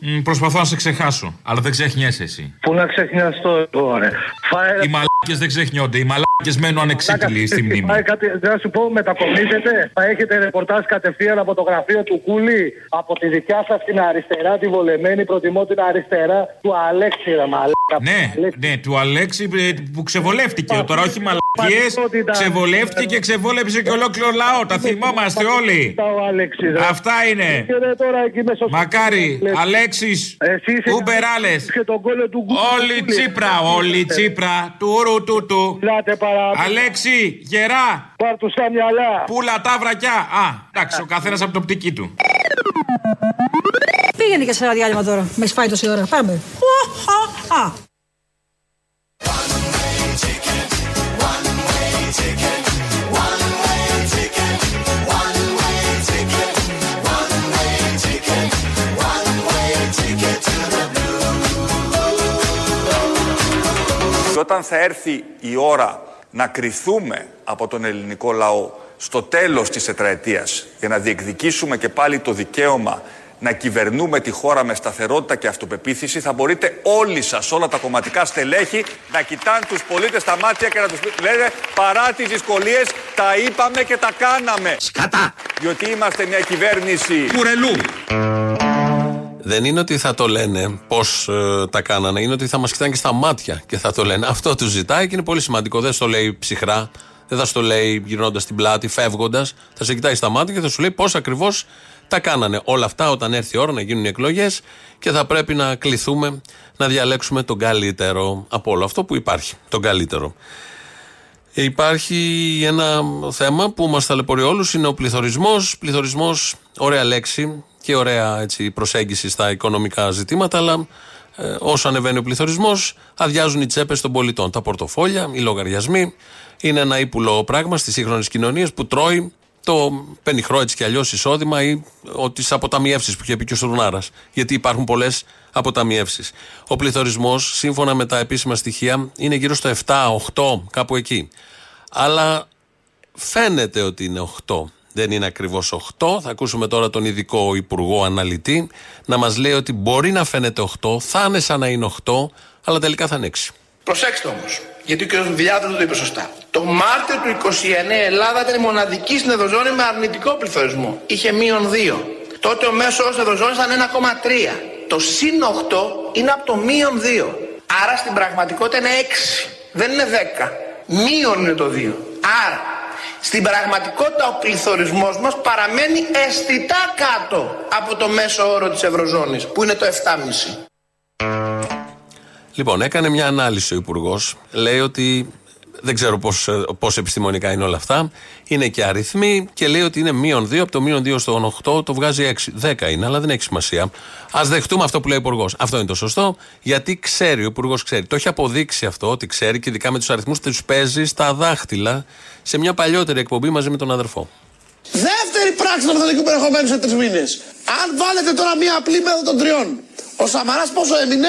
Μ, προσπαθώ να σε ξεχάσω, αλλά δεν ξεχνιέσαι εσύ. Πού να ξεχνιαστώ εγώ ρε. Φάε Οι μαλάκε δεν ξεχνιόνται, οι μαλάκες μένουν ανεξίτηλοι στη μνήμη. Φάε κάτι, δεν θα σου πω, μετακομίζετε. Θα έχετε ρεπορτάζ κατευθείαν από το γραφείο του Κούλη. Από τη δικιά σας την αριστερά, τη βολεμένη. Προτιμώ την αριστερά του Αλέξη, ρε μαλάκα. Ναι, ναι, του Αλέξη ε, που ξεβολεύτηκε. Τώρα όχι μαλακίες, ξεβολεύτηκε και ξεβόλεψε και ολόκληρο λαό. Τα θυμόμαστε όλοι. Ο Αλέξης, ρε. Αυτά είναι. Και ρε, τώρα εκεί μέσα στο- Μακάρι, Λες, Αλέξη, Εσύ είσαι Ούμπεράλες. και τον κόλλο του Γκου- Όλοι Κούλη. Τσίπρα, όλοι Τσίπρα. Του ρου του του. Μιλάτε παρά. Αλέξη, γερά. Πάρ' του στα μυαλά. Πούλα τα βρακιά. Α, εντάξει, ο καθένας από την οπτική του. πήγαινε και σε ένα διάλειμμα τώρα. Με έχει φάει τόση ώρα. Πάμε. Οχα, α. Όταν θα έρθει η ώρα να κριθούμε από τον ελληνικό λαό στο τέλος της τετραετίας για να διεκδικήσουμε και πάλι το δικαίωμα να κυβερνούμε τη χώρα με σταθερότητα και αυτοπεποίθηση θα μπορείτε όλοι σας, όλα τα κομματικά στελέχη να κοιτάνε τους πολίτες στα μάτια και να τους λένε παρά τις δυσκολίες τα είπαμε και τα κάναμε. Σκατά! Διότι είμαστε μια κυβέρνηση κουρελού. Δεν είναι ότι θα το λένε πώς τα κάνανε, είναι ότι θα μας κοιτάνε και στα μάτια και θα το λένε. Αυτό τους ζητάει και είναι πολύ σημαντικό. Δεν στο λέει ψυχρά, δεν θα στο λέει γυρνώντας την πλάτη, φεύγοντας. Θα σε κοιτάει στα μάτια και θα σου λέει πώς ακριβώς τα κάνανε. Όλα αυτά όταν έρθει η ώρα να γίνουν οι εκλογές και θα πρέπει να κληθούμε να διαλέξουμε τον καλύτερο από όλο αυτό που υπάρχει. Τον καλύτερο. Υπάρχει ένα θέμα που μας ταλαιπωρεί όλους, είναι ο πληθωρισμός. Πληθωρισμός, ωραία λέξη και ωραία έτσι, προσέγγιση στα οικονομικά ζητήματα, αλλά ε, όσο ανεβαίνει ο πληθωρισμός, αδειάζουν οι τσέπες των πολιτών. Τα πορτοφόλια, οι λογαριασμοί. Είναι ένα ύπουλο πράγμα στις σύγχρονες κοινωνίες που τρώει το πενιχρό έτσι κι αλλιώς εισόδημα ή τις αποταμιεύσεις που είχε πει και ο Στουρνάρα. Γιατί υπάρχουν πολλές αποταμιεύσεις. Ο πληθωρισμός, σύμφωνα με τα επίσημα στοιχεία, είναι γύρω στο 7, 8, κάπου εκεί. Αλλά φαίνεται ότι είναι 8. Δεν είναι ακριβώς 8. Θα ακούσουμε τώρα τον ειδικό υπουργό αναλυτή να μας λέει ότι μπορεί να φαίνεται 8, θα είναι σαν να είναι 8, αλλά τελικά θα είναι 6. Προσέξτε όμως, γιατί ο κ. Βιλιάδρο το είπε σωστά. Το Μάρτιο του 29 η Ελλάδα ήταν η μοναδική στην Ευρωζώνη με αρνητικό πληθωρισμό. Είχε μείον 2. Τότε ο μέσος όρο Ευρωζώνη ήταν 1,3. Το συν 8 είναι από το μείον 2. Άρα στην πραγματικότητα είναι 6. Δεν είναι 10. Μείον είναι το 2. Άρα στην πραγματικότητα ο πληθωρισμός μας παραμένει αισθητά κάτω από το μέσο όρο της Ευρωζώνης που είναι το 7,5. Λοιπόν, έκανε μια ανάλυση ο Υπουργός. Λέει ότι δεν ξέρω πώς επιστημονικά είναι όλα αυτά. Είναι και αριθμοί και λέει ότι είναι μείον 2. Από το μείον 2 στο 8 το βγάζει 6. 10 είναι, αλλά δεν έχει σημασία. Α δεχτούμε αυτό που λέει ο Υπουργός. Αυτό είναι το σωστό, γιατί ξέρει, ο Υπουργός ξέρει. Το έχει αποδείξει αυτό ότι ξέρει και ειδικά με τους αριθμούς τους παίζει στα δάχτυλα σε μια παλιότερη εκπομπή μαζί με τον αδερφό. Δεύτερη πράξη του ορθοδικού περιεχομένου σε τρεις μήνες. Αν βάλετε τώρα μία απλή μέθοδο των τριών, ο Σαμαράς πόσο έμεινε,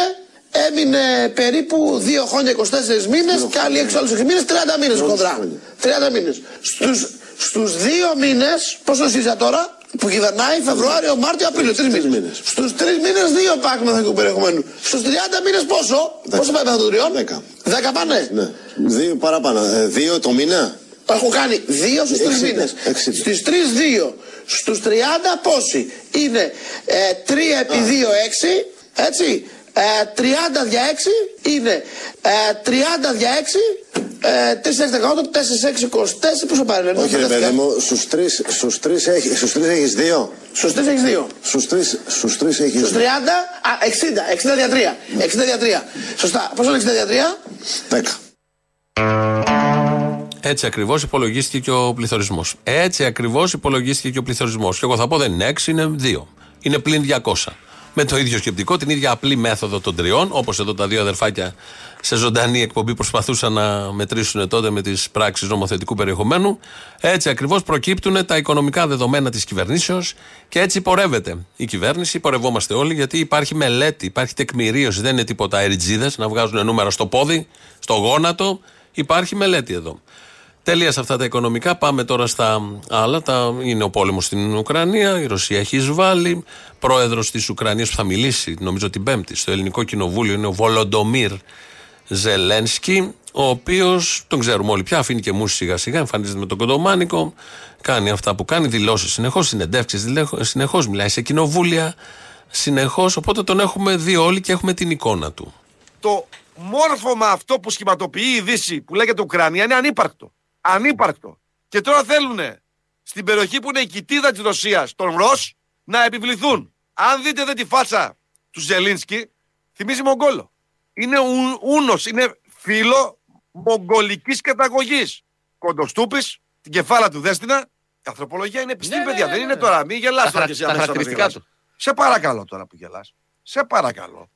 έμεινε περίπου 2 χρόνια 24 μήνες και άλλοι 6 άλλους 6 μήνες, 30 μήνες κοντρά. 30 μήνες. Στους στους δύο μήνες, πόσο είσαι τώρα, που κυβερνάει Φεβρουάριο, Μάρτιο, Απρίλιο, τρεις μήνες. Στους τρεις μήνες δύο πάκ μεθοδικού περιεχομένου. Στους 30 μήνες πόσο, πόσο πάει μεθοδο τριών, 10. 10 πάνε; Ναι. Δύο παραπάνω. Ε, δύο το μήνα; Έχω κάνει δύο στους τρεις μήνες. Στις τρεις δύο. Στους 30 πόσοι; Είναι ε, 3 επί 2 6. Έτσι. Ε, 30 δια 6 είναι ε, 30 δια 6 ε, 4 18, 4 6 24 πόσο πάρει Όχι ρε παιδί μου, στους 3, στους 3 έχεις, στους 3 έχεις 2 Στους 3 έχεις 2 Στους 3, στους 3 έχεις Στους 30, α, 60, 60 δια 3 60 δια 3 Σωστά, πόσο είναι 60 δια 3 10 έτσι ακριβώς υπολογίστηκε και ο πληθωρισμός. Έτσι ακριβώς υπολογίστηκε και ο πληθωρισμός. Και εγώ θα πω δεν είναι 6, είναι 2. Είναι πλην 200. Με το ίδιο σκεπτικό, την ίδια απλή μέθοδο των τριών, όπως εδώ τα δύο αδερφάκια σε ζωντανή εκπομπή προσπαθούσαν να μετρήσουν τότε με τις πράξεις νομοθετικού περιεχομένου. Έτσι ακριβώς προκύπτουν τα οικονομικά δεδομένα της κυβερνήσεως και έτσι πορεύεται η κυβέρνηση. Πορευόμαστε όλοι γιατί υπάρχει μελέτη, υπάρχει τεκμηρίωση. Δεν είναι τίποτα αεριτζίδες να βγάζουν νούμερα στο πόδι, στο γόνατο. Υπάρχει μελέτη εδώ. Τέλεια σε αυτά τα οικονομικά. Πάμε τώρα στα άλλα. Τα... Είναι ο πόλεμος στην Ουκρανία. Η Ρωσία έχει εισβάλει. Πρόεδρος της Ουκρανίας που θα μιλήσει, νομίζω την Πέμπτη, στο Ελληνικό Κοινοβούλιο είναι ο Βολοντομίρ Ζελένσκι. Ο οποίος τον ξέρουμε όλοι πια. Αφήνει και μουσική σιγά σιγά. Εμφανίζεται με τον κοντομάνικο. Κάνει αυτά που κάνει. Δηλώσεις συνεχώς. Συνεντεύξεις συνεχώς. Μιλάει σε κοινοβούλια συνεχώς. Οπότε τον έχουμε δει όλοι και έχουμε την εικόνα του. Το μόρφωμα αυτό που σχηματοποιεί η Δύση που λέγεται Ουκρανία είναι ανύπαρκτο ανύπαρκτο. Και τώρα θέλουν στην περιοχή που είναι η κοιτίδα της Ρωσίας, τον Ρος, να επιβληθούν. Αν δείτε εδώ τη φάτσα του Ζελίνσκι, θυμίζει Μογγόλο. Είναι ούνος, είναι φίλο μογγολικής καταγωγής. Κοντοστούπης, την κεφάλα του Δέστηνα. Η ανθρωπολογία είναι επιστήμη, Ναι, ναι, παιδιά. ναι, Δεν ναι, είναι ναι. τώρα. Μην γελάσετε Τα κι εσείς χαρα- τα αμέσως χαρακτηριστικά αμέσως. του. Σε παρακαλώ τώρα που γελάς. Σε παρακαλώ.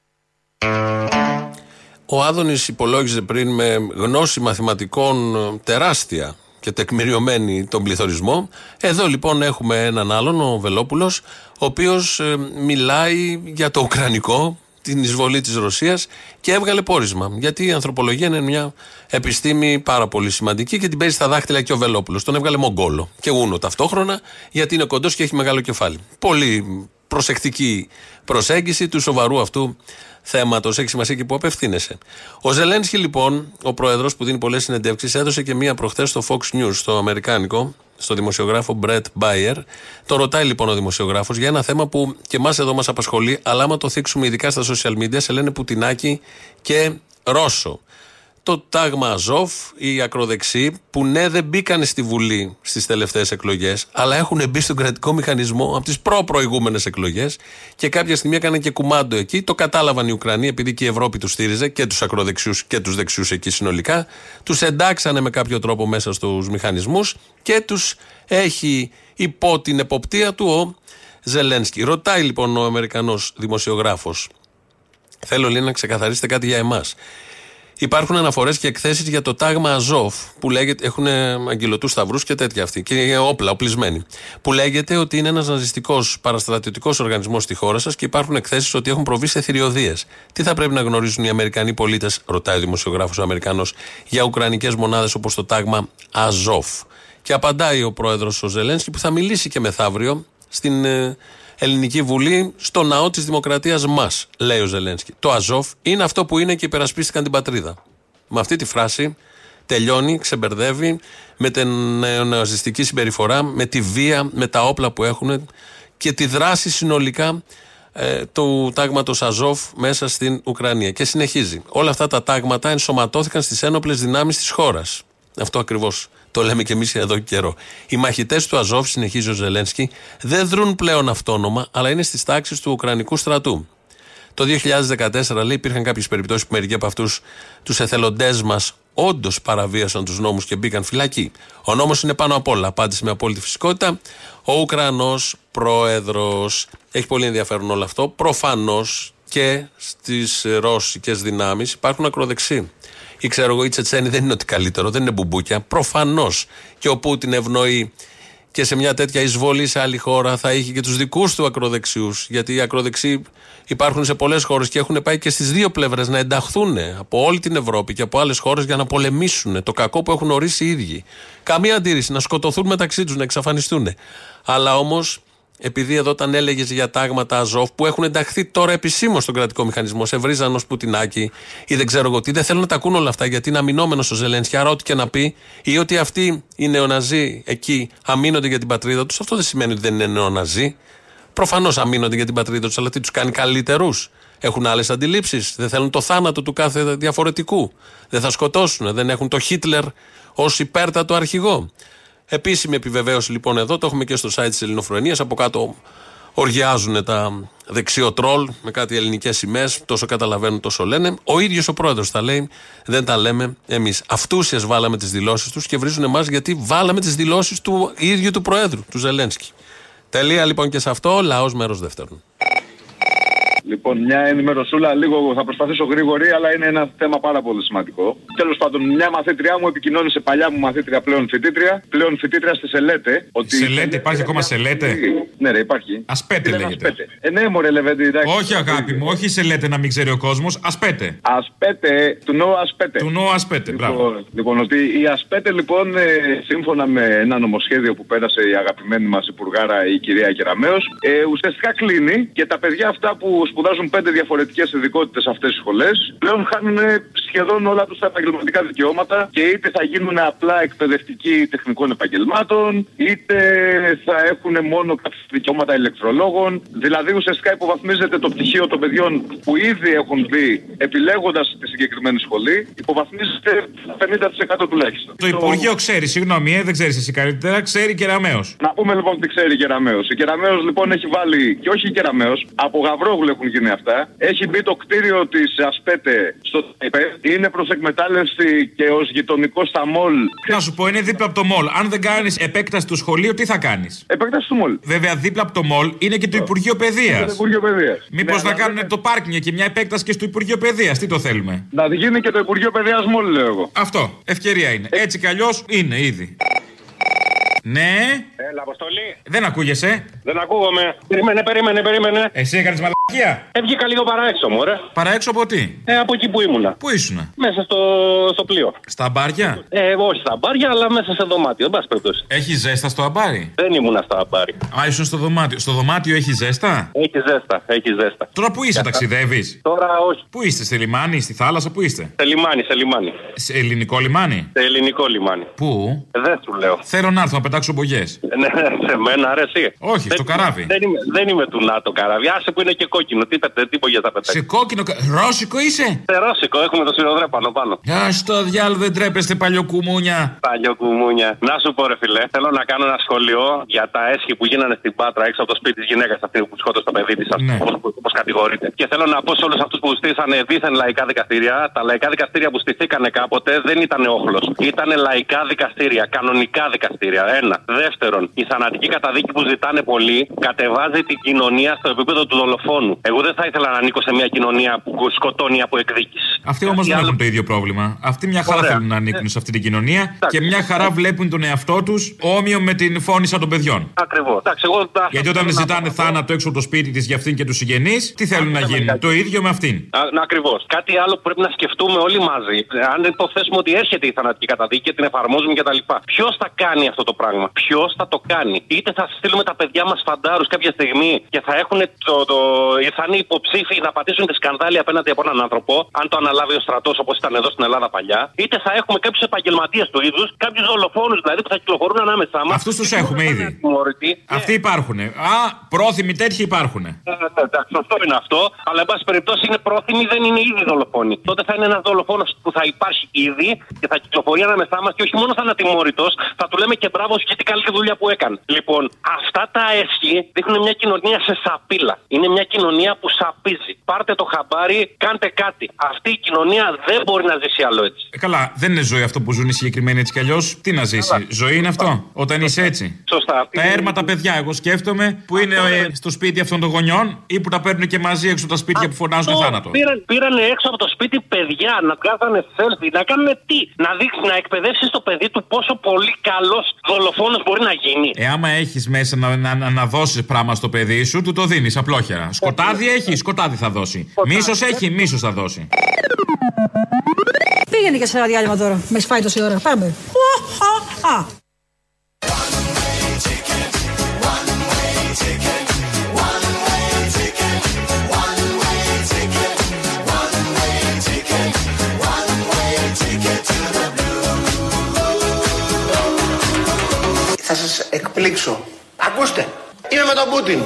Ο Άδωνης υπολόγιζε πριν με γνώση μαθηματικών ε, τεράστια και τεκμηριωμένη τον πληθωρισμό. Εδώ λοιπόν έχουμε έναν άλλον, ο Βελόπουλος, ο οποίος ε, μιλάει για το Ουκρανικό, την εισβολή της Ρωσίας και έβγαλε πόρισμα. Γιατί η ανθρωπολογία είναι μια επιστήμη πάρα πολύ σημαντική και την παίζει στα δάχτυλα και ο Βελόπουλος. Τον έβγαλε Μογγόλο και Ούνο ταυτόχρονα γιατί είναι κοντός και έχει μεγάλο κεφάλι. Πολύ προσεκτική προσέγγιση του σοβαρού αυτού θέματος. Έχει σημασία και που απευθύνεσαι. Ο Ζελένσκι, λοιπόν, ο πρόεδρος που δίνει πολλές συνεντεύξεις, έδωσε και μία προχθές στο Fox News, στο Αμερικάνικο, στο δημοσιογράφο Brett Bayer. Το ρωτάει λοιπόν ο δημοσιογράφος για ένα θέμα που και εμάς εδώ μας απασχολεί, αλλά άμα το θίξουμε ειδικά στα social media, σε λένε Πουτινάκι και Ρώσο το τάγμα Αζόφ, οι ακροδεξοί, που ναι δεν μπήκαν στη Βουλή στις τελευταίες εκλογές, αλλά έχουν μπει στον κρατικό μηχανισμό από τις προ-προηγούμενες εκλογές και κάποια στιγμή έκαναν και κουμάντο εκεί. Το κατάλαβαν οι Ουκρανοί, επειδή και η Ευρώπη τους στήριζε και τους ακροδεξιούς και τους δεξιούς εκεί συνολικά. Τους εντάξανε με κάποιο τρόπο μέσα στους μηχανισμούς και τους έχει υπό την εποπτεία του ο Ζελένσκι. Ρωτάει λοιπόν ο Αμερικανός δημοσιογράφος. Θέλω λέει να ξεκαθαρίσετε κάτι για εμάς. Υπάρχουν αναφορές και εκθέσεις για το τάγμα Αζόφ που λέγεται, έχουν αγγελωτούς σταυρούς και τέτοια αυτοί, και όπλα, οπλισμένοι. Που λέγεται ότι είναι ένας ναζιστικός παραστρατιωτικός οργανισμός στη χώρα σας και υπάρχουν εκθέσεις ότι έχουν προβεί σε θηριωδίες. Τι θα πρέπει να γνωρίζουν οι Αμερικανοί πολίτες, ρωτάει ο δημοσιογράφος ο Αμερικανός, για ουκρανικές μονάδες όπως το τάγμα Αζόφ. Και απαντάει ο πρόεδρος ο Ζελένσκι που θα μιλήσει και μεθαύριο στην ε, Ελληνική Βουλή στο ναό της Δημοκρατίας μας, λέει ο Ζελένσκι. Το Αζόφ είναι αυτό που είναι και υπερασπίστηκαν την πατρίδα. Με αυτή τη φράση τελειώνει, ξεμπερδεύει με την νεοναζιστική συμπεριφορά, με τη βία, με τα όπλα που έχουν και τη δράση συνολικά ε, του τάγματος Αζόφ μέσα στην Ουκρανία. Και συνεχίζει. Όλα αυτά τα τάγματα ενσωματώθηκαν στις ένοπλες δυνάμεις της χώρας. Αυτό ακριβώς το λέμε και εμείς εδώ και καιρό. Οι μαχητές του Αζόφ, συνεχίζει ο Ζελένσκι, δεν δρούν πλέον αυτόνομα, αλλά είναι στις τάξεις του Ουκρανικού στρατού. Το 2014, λέει, υπήρχαν κάποιες περιπτώσεις που μερικοί από αυτούς τους εθελοντές μας όντως παραβίασαν τους νόμους και μπήκαν φυλακή. Ο νόμος είναι πάνω απ' όλα. Απάντησε με απόλυτη φυσικότητα ο Ουκρανός πρόεδρος. Έχει πολύ ενδιαφέρον όλο αυτό. Προφανώς και στις ρώσικες δυνάμεις υπάρχουν ακροδεξοί ή ξέρω εγώ, η Τσετσένη δεν είναι ότι καλύτερο, δεν είναι μπουμπούκια. Προφανώς και ο Πούτιν ευνοεί και σε μια τέτοια εισβολή σε άλλη χώρα θα είχε και τους δικούς του ακροδεξιούς. Γιατί οι ακροδεξιοί υπάρχουν σε πολλές χώρες και έχουν πάει και στις δύο πλευρές να ενταχθούν από όλη την Ευρώπη και από άλλες χώρες για να πολεμήσουν το κακό που έχουν ορίσει οι ίδιοι. Καμία αντίρρηση, να σκοτωθούν μεταξύ τους, να εξαφανιστούν. Αλλά όμως επειδή εδώ όταν έλεγες για τάγματα Αζόφ που έχουν ενταχθεί τώρα επισήμως στον κρατικό μηχανισμό, σε βρίζαν ω Πουτινάκι ή δεν ξέρω εγώ τι, δεν θέλουν να τα ακούν όλα αυτά γιατί είναι αμυνόμενος ο Ζελένσκι. Άρα, ό,τι και να πει, ή ότι αυτοί οι νεοναζί εκεί αμήνονται για την πατρίδα τους, αυτό δεν σημαίνει ότι δεν είναι νεοναζί. Προφανώς αμήνονται για την πατρίδα τους, αλλά τι τους κάνει καλύτερους. Έχουν άλλες αντιλήψεις. Δεν θέλουν το θάνατο του κάθε διαφορετικού. Δεν θα σκοτώσουν. Δεν έχουν το Χίτλερ ως υπέρτατο αρχηγό. Επίσημη επιβεβαίωση λοιπόν εδώ, το έχουμε και στο site της Ελληνοφρονίας. Από κάτω οργιάζουν τα δεξιό τρόλ με κάτι ελληνικές σημαίες. Τόσο καταλαβαίνουν, τόσο λένε. Ο ίδιος ο πρόεδρος τα λέει, δεν τα λέμε εμείς. Αυτούσιες βάλαμε τις δηλώσεις τους και βρίζουν εμά γιατί βάλαμε τις δηλώσεις του ίδιου του Προέδρου, του Ζελένσκι. Τελεία λοιπόν και σε αυτό, λαός μέρος δεύτερον. Λοιπόν, μια ενημερωσούλα λίγο θα προσπαθήσω γρήγορη, αλλά είναι ένα θέμα πάρα πολύ σημαντικό. Τέλος πάντων, μια μαθήτριά μου επικοινώνησε παλιά μου μαθήτρια πλέον φοιτήτρια, πλέον φοιτήτρια στη Σελέτε. Ότι Σελέτε, υπάρχει ακόμα Σελέτε; Ναι, ρε, υπάρχει. Ασπέτε λέγεται. Ασπέτε. Ε, ναι, μωρέ, Λεβέντη, εντάξει. Όχι, αγάπη μου, όχι Σελέτε να μην ξέρει ο κόσμος. Ασπέτε. Ασπέτε, του νόου Ασπέτε. Του νόου Ασπέτε, μπράβο. Λοιπόν, λοιπόν, ότι η Ασπέτε, λοιπόν, ε, σύμφωνα με ένα νομοσχέδιο που πέρασε η αγαπημένη μας υπουργάρα η κυρία Κεραμέο, ε, ουσιαστικά κλείνει και τα παιδιά αυτά που σπουδάζουν πέντε διαφορετικές ειδικότητες σε αυτές τις σχολές, πλέον χάνουν σχεδόν όλα τους τα επαγγελματικά δικαιώματα και είτε θα γίνουν απλά εκπαιδευτικοί τεχνικών επαγγελμάτων, είτε θα έχουν μόνο κάποια δικαιώματα ηλεκτρολόγων. Δηλαδή ουσιαστικά υποβαθμίζεται το πτυχίο των παιδιών που ήδη έχουν μπει επιλέγοντας τη συγκεκριμένη σχολή, υποβαθμίζεται 50% τουλάχιστον. Το Υπουργείο ξέρει, συγγνώμη, ε, δεν ξέρεις εσύ καλύτερα, ξέρει Κεραμαίο. Να πούμε λοιπόν τι ξέρει Κεραμαίο. Η Κεραμαίο λοιπόν έχει βάλει, και όχι η Κεραμαίο, από Γαβρόγλου έχουν γίνει αυτά. Έχει μπει το κτίριο της Ασπέτε στο ΤΑΙΠΕΔ είναι προς εκμετάλλευση και ως γειτονικό στα μολ. Να σου πω, είναι δίπλα από το μολ. Αν δεν κάνεις επέκταση του σχολείου, τι θα κάνεις; Επέκταση του μολ. Βέβαια, δίπλα από το μολ είναι και το Υπουργείο Παιδείας. Το Υπουργείο Παιδείας. Μήπως Ναι, να αλλά κάνουν το πάρκινγκ και μια επέκταση και στο Υπουργείο Παιδείας. Τι το θέλουμε; Να γίνει και το Υπουργείο Παιδείας μόλι, λέω εγώ. Αυτό. Ευκαιρία είναι. Έτσι κι αλλιώς είναι ήδη. Ναι. Έλα, Αποστολή. Δεν ακούγεσαι. Δεν ακούγομαι. Περίμενε, περίμενε, περίμενε. Εσύ έκανες μαλακία. Έβγηκα λίγο παράεξω, μου, ρε. Παραέξω από τι; Ε, από εκεί που ήμουνα. Πού ήσουνα; Μέσα στο, στο πλοίο. Στα μπάρια; Ε, όχι στα μπάρια, αλλά μέσα σε δωμάτιο. Εν πάση περιπτώσει. Έχει ζέστα στο αμπάρι; Δεν ήμουνα στα μπάρι. Α, ήσουν στο δωμάτιο. Στο δωμάτιο έχει ζέστα; Έχει ζέστα, έχει ζέστα. Τώρα που είσαι, Για- ταξιδεύεις; Τώρα όχι. Πού είστε, στη λιμάνι, στη θάλασσα, πού είστε; Σε λιμάνι, σε λιμάνι. Σε ελληνικό λιμάνι; Σε ελληνικό λιμάνι. Πού; Ε, Δεν σου λέω. Θέλω να έρθω να πετάξω μπογιές. Ε, Ναι, σε μένα, ρε, εσύ. Όχι, στο Δεν- καράβι. Δεν είμαι, δεν είμαι του ΝΑΤΟ καράβι. Άσε που είναι και κόκκινο. Τι πετέ, τι μπογιές θα πετάξει. Σε κόκκινο. κα- Ρώσικο είσαι; Σε ρώσικο, έχουμε το σιροδρέπανο πάνω. Α το διάλογο δεν τρέπεστε παλιοκουμούνια. Παλιό κουμούνια. Να σου πω, ρε φιλέ, θέλω να κάνω ένα σχολείο για τα έσχη που γίνανε στην Πάτρα έξω από το σπίτι της γυναίκας αυτή που σκότωσε το παιδί της, Ναι. όπω κατηγορείται. Και θέλω να πω σε όλους αυτούς που στήσανε δίθεν λαϊκά δικαστήρια, τα λαϊκά δικαστήρια που στηθήκανε κάποτε δεν ήταν όχλος. Ήταν λαϊκά δικαστήρια, κανονικά δικαστήρια. Ένα. Δεύτερον, η θανατική καταδίκη που ζητάνε πολλοί κατεβάζει την κοινωνία στο επίπεδο του δολοφόνου. Εγώ δεν θα ήθελα να ανήκω σε μια κοινωνία που σκοτώνει από εκδίκηση. Αυτοί όμως δεν έχουν το ίδιο πρόβλημα. Αυτοί μια χαρά Ωραία. θέλουν να ανήκουν σε αυτή την κοινωνία και μια χαρά βλέπουν τον εαυτό τους όμοιο με την φώνησα των παιδιών. Ακριβώς. Εγώ τα- Γιατί όταν θέλω να ζητάνε πω- θάνατο έξω από το σπίτι της για αυτήν και τους συγγενείς, τι θέλουν να γίνουν. Το ίδιο με αυτήν. Ακριβώς. Κάτι άλλο που πρέπει να σκεφτούμε όλοι μαζί. Αν υποθέσουμε ότι έρχεται η θανατική καταδίκη και την εφαρμόζουμε κτλ. Ποιος θα κάνει αυτό το πράγμα, Ποιος θα το κάνει; Είτε θα στείλουμε τα παιδιά μας φαντάρους κάποια στιγμή και θα έχουν το, το, θα είναι υποψήφιοι να πατήσουν τη σκανδάλη απέναντι από έναν άνθρωπο, αν το αναλάβει ο στρατός όπως ήταν εδώ στην Ελλάδα παλιά. Είτε θα έχουμε κάποιους επαγγελματίες του είδους, κάποιους δολοφόνους δηλαδή που θα κυκλοφορούν ανάμεσά μας. Αυτούς τους έχουμε ήδη. Αυτοί υπάρχουν. Α, πρόθυμοι τέτοιοι υπάρχουν. Ε, Εντάξει, σωστό είναι αυτό. Αλλά, εν πάση περιπτώσει, είναι πρόθυμοι, δεν είναι ήδη δολοφόνοι. Τότε θα είναι ένας δολοφόνος που θα υπάρχει ήδη και θα κυκλοφορεί ανάμεσά μας και όχι μόνο θα είναι ατιμόρυτο, θα του λέμε και μπράβο σου και τι καλή δουλειά που έκανε. Λοιπόν, αυτά τα έσχη δείχνουν μια κοινωνία σε σαπίλα. Είναι μια κοινωνία που σαπίζει. Πάρτε το χαμπάρι, κάντε κάτι. Αυτή η κοινωνία δεν μπορεί να ζήσει άλλο έτσι. Ε, καλά, δεν είναι ζωή αυτό που ζουν οι συγκεκριμένοι έτσι κι αλλιώς. Τι να ζήσει; Ζωή είναι αυτό. Όταν είσαι έτσι. Σωστά. Τα έρματα παιδιά, εγώ σκέφτομαι, που είναι ε, στο σπίτι αυτών των γονιών ή που τα παίρνουν και μαζί έξω από τα σπίτια που φωνάζουν Αυτό θάνατο. Πήραν, πήραν έξω από το σπίτι παιδιά να βγάζανε selfie, να κάνουν τι; Να δείξει, να εκπαιδεύσεις το παιδί του πόσο πολύ καλός δολοφόνο μπορεί να γίνει. Ε, άμα έχεις μέσα να, να, να, να δώσεις πράγμα στο παιδί σου, του το δίνεις απλόχερα. Σκοτάδι έχει, σκοτάδι θα δώσει. Μίσος έχει, μίσος θα δώσει. Πήγαινε και σε ένα διάλειμμα τώρα. Με έχει φάει τόση ώρα. Πάμε. Α, Θα σας εκπλήξω. Ακούστε, είμαι με τον Πούτιν.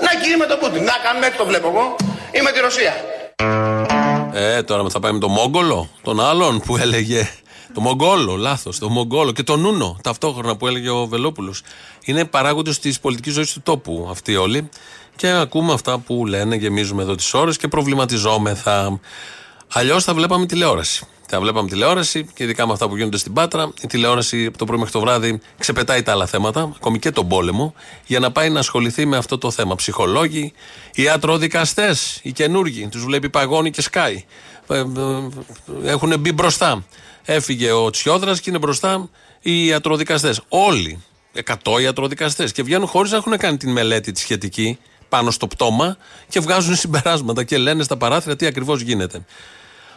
Να κύριε με τον Πούτιν. Να κάνουμε έτσι το βλέπω εγώ. Είμαι τη Ρωσία. Ε, τώρα θα πάει με τον Μόγκολο, τον άλλον που έλεγε. Το Μογγόλο, λάθος. Το Μογγόλο και τον Νούνο ταυτόχρονα που έλεγε ο Βελόπουλος. Είναι παράγοντες της πολιτικής ζωής του τόπου αυτοί όλοι. Και ακούμε αυτά που λένε, γεμίζουμε εδώ τις ώρες και προβληματιζόμεθα. Αλλιώς θα βλέπαμε τηλεόραση. Θα βλέπαμε τηλεόραση και ειδικά με αυτά που γίνονται στην Πάτρα. Η τηλεόραση από το πρωί μέχρι το βράδυ ξεπετάει τα άλλα θέματα, ακόμη και τον πόλεμο, για να πάει να ασχοληθεί με αυτό το θέμα. Ψυχολόγοι, ιατροδικαστέ, οι καινούργοι, τους βλέπει παγώνει και σκάει. Ε, ε, Έχουν μπει μπροστά. Έφυγε ο Τσιόδρας και είναι μπροστά οι ιατροδικαστέ. Όλοι. 100 ιατροδικαστέ. Και βγαίνουν χωρίς να έχουν κάνει την μελέτη τη σχετική πάνω στο πτώμα και βγάζουν συμπεράσματα και λένε στα παράθυρα τι ακριβώς γίνεται.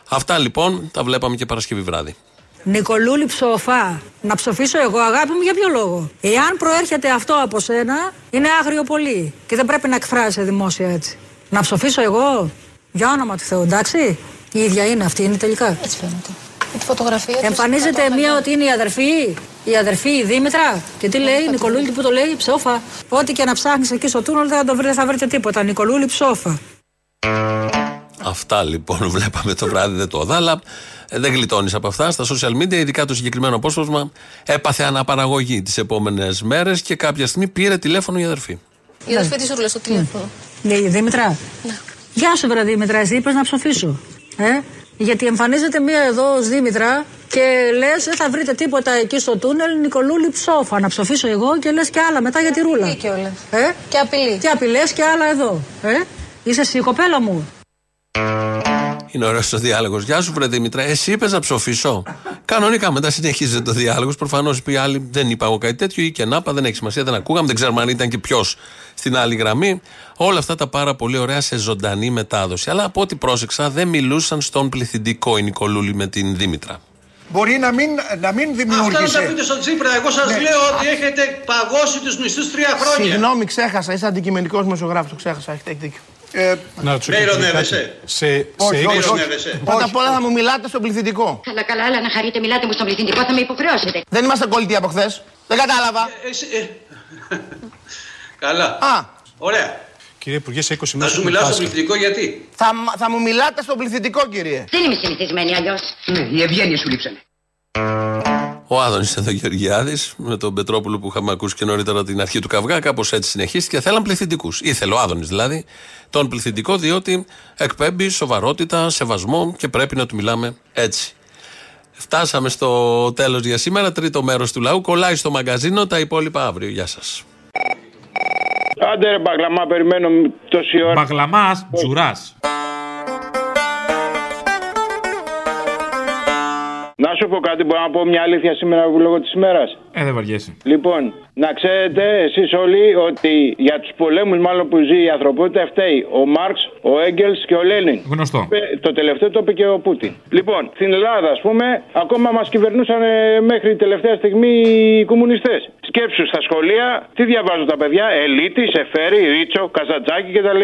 Αυτά λοιπόν τα βλέπαμε και Παρασκευή βράδυ. Νικολούλη ψοφά. Να ψοφήσω εγώ, αγάπη μου, για ποιο λόγο; Εάν προέρχεται αυτό από σένα, είναι άγριο πολύ. Και δεν πρέπει να εκφράζεσαι δημόσια έτσι. Να ψοφήσω εγώ, για όνομα του Θεού, εντάξει. Η ίδια είναι αυτή, είναι τελικά. Έτσι φαίνεται. Με τη φωτογραφία τους Εμφανίζεται κάτω μία από ότι είναι η αδερφή, η αδερφή η Δήμητρα. Και τι λέει, Νικολούλη που το λέει, ψόφα. Ό,τι και να ψάχνεις εκεί στο τούνελ δεν θα, το βρει, δεν θα βρείτε τίποτα. Νικολούλη ψόφα. Αυτά λοιπόν βλέπαμε το βράδυ, δεν το είδα, αλλά ε, δεν γλιτώνεις από αυτά. Στα social media, ειδικά το συγκεκριμένο απόσπασμα, έπαθε αναπαραγωγή τις επόμενες μέρες και κάποια στιγμή πήρε τηλέφωνο η αδερφή. Η αδερφή τη Ρούλα στο τηλέφωνο. Λέει η Δήμητρα. Ναι. Γεια σου, βρε Δήμητρα, εσύ είπες να ψοφήσω. Ε; Γιατί εμφανίζεται μία εδώ ως Δήμητρα και λες, δεν θα βρείτε τίποτα εκεί στο τούνελ. Νικολούλη ψόφα. Να ψοφήσω εγώ και λες και άλλα μετά για τη ρούλα. Ε; Και απειλή. Και απειλές και άλλα εδώ. Ε; Είσαι εσύ, κοπέλα μου. Είναι ωραίος ο διάλογος. Γεια σου, βρε Δήμητρα. Εσύ είπες να ψοφήσω. Κανονικά μετά συνεχίζεται το διάλογος. Προφανώς είπε η άλλη, δεν είπα εγώ κάτι τέτοιο ή και να είπα, δεν έχει σημασία, δεν ακούγαμε, δεν ξέρουμε αν ήταν και ποιος στην άλλη γραμμή. Όλα αυτά τα πάρα πολύ ωραία σε ζωντανή μετάδοση. Αλλά από ό,τι πρόσεξα, δεν μιλούσαν στον πληθυντικό η Νικολούλη με την Δήμητρα. Μπορεί να μην, να μην Αυτά δημιούργησε. να τα πείτε στον Τσίπρα. Εγώ σας Ναι. λέω ότι έχετε παγώσει τους μισθούς τρία χρόνια. Συγγνώμη, ξέχασα. Είσαι αντικειμενικός δημοσιογράφος. Το ξέχασα. Έχετε έχετε δίκιο. Ε, Να του Με ηρωνεύεσαι. Σε, Όχι, σε όχι, ύψος- ηρωνεύεσαι. Πρώτα απ' όλα θα μου μιλάτε στον πληθυντικό. Καλά, καλά, αλλά να χαρείτε, μιλάτε μου στον πληθυντικό, θα με υποχρεώσετε. Δεν είμαστε κολλητοί από χθες. Δεν κατάλαβα. Εσύ, ε, Καλά. Α, Ωραία. Κύριε Υπουργέ, σε 20 Να μέρες σου του μιλάω στον Πάσχα. πληθυντικό γιατί; θα, μ- θα μου μιλάτε στον πληθυντικό, κύριε. Δεν είμαι συνηθισμένη αλλιώς. Ναι, οι ευγένειε σου λείψανε. Ο Άδωνης εδώ Γεωργιάδης, με τον Πετρόπουλο που είχαμε ακούσει και νωρίτερα την αρχή του καυγά, κάπως έτσι συνεχίστηκε. Θέλαν πληθυντικούς. Ήθελε ο Άδωνης δηλαδή τον πληθυντικό, διότι εκπέμπει σοβαρότητα, σεβασμό και πρέπει να του μιλάμε έτσι. Φτάσαμε στο τέλος για σήμερα. Τρίτο μέρος του λαού. Κολλάει στο μαγκαζίνο. Τα υπόλοιπα αύριο. Γεια σας. Άντε ρε μπαγλαμά, περιμένω τόση ώρα. Μπαγλαμάς, τζουράς. Να σου πω κάτι, μπορώ να πω μια αλήθεια σήμερα λόγω της ημέρας. Ε, δεν βαριέσαι. Λοιπόν, να ξέρετε εσείς όλοι ότι για τους πολέμους μάλλον που ζει η ανθρωπότητα φταίει ο Μάρξ, ο Έγκελς και ο Λένιν. Γνωστό. Ε, Το τελευταίο το είπε και ο Πούτιν. Λοιπόν, στην Ελλάδα, ας πούμε, ακόμα μας κυβερνούσαν ε, μέχρι τελευταία στιγμή οι κομμουνιστές. Σκέψου στα σχολεία, τι διαβάζουν τα παιδιά, Ελίτης, Σεφέρι, Ρίτσο, Καζατζάκη κτλ.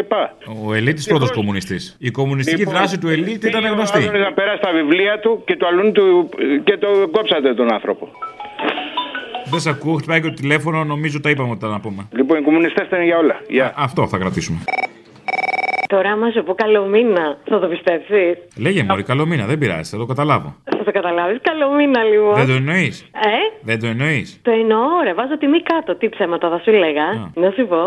Ο Ελίτης πρώτος κομμουνιστής. Η κομμουνιστική Λοιπόν, δράση του Ελίτη ήταν γνωστή. Ο να περάσει τα βιβλία του και το αλλούν του και το κόψατε τον άνθρωπο. Δεν σε ακούω, χτυπάει και το τηλέφωνο, νομίζω τα είπαμε όταν να πούμε. Λοιπόν, οι κομμουνιστές ήταν για όλα. Γεια. Αυτό θα κρατήσουμε. Τώρα, άμα σου πω καλό μήνα, θα το πιστέψεις; Λέγε Μωρή, καλό μήνα, δεν πειράζει, θα το καταλάβω. Θα το καταλάβεις. Καλό μήνα, λοιπόν. Δεν το εννοείς; Ε, Δεν το εννοείς; το εννοώ, ρε. Βάζω τιμή κάτω. Τι ψέματα θα σου λέγα. Να σου πω.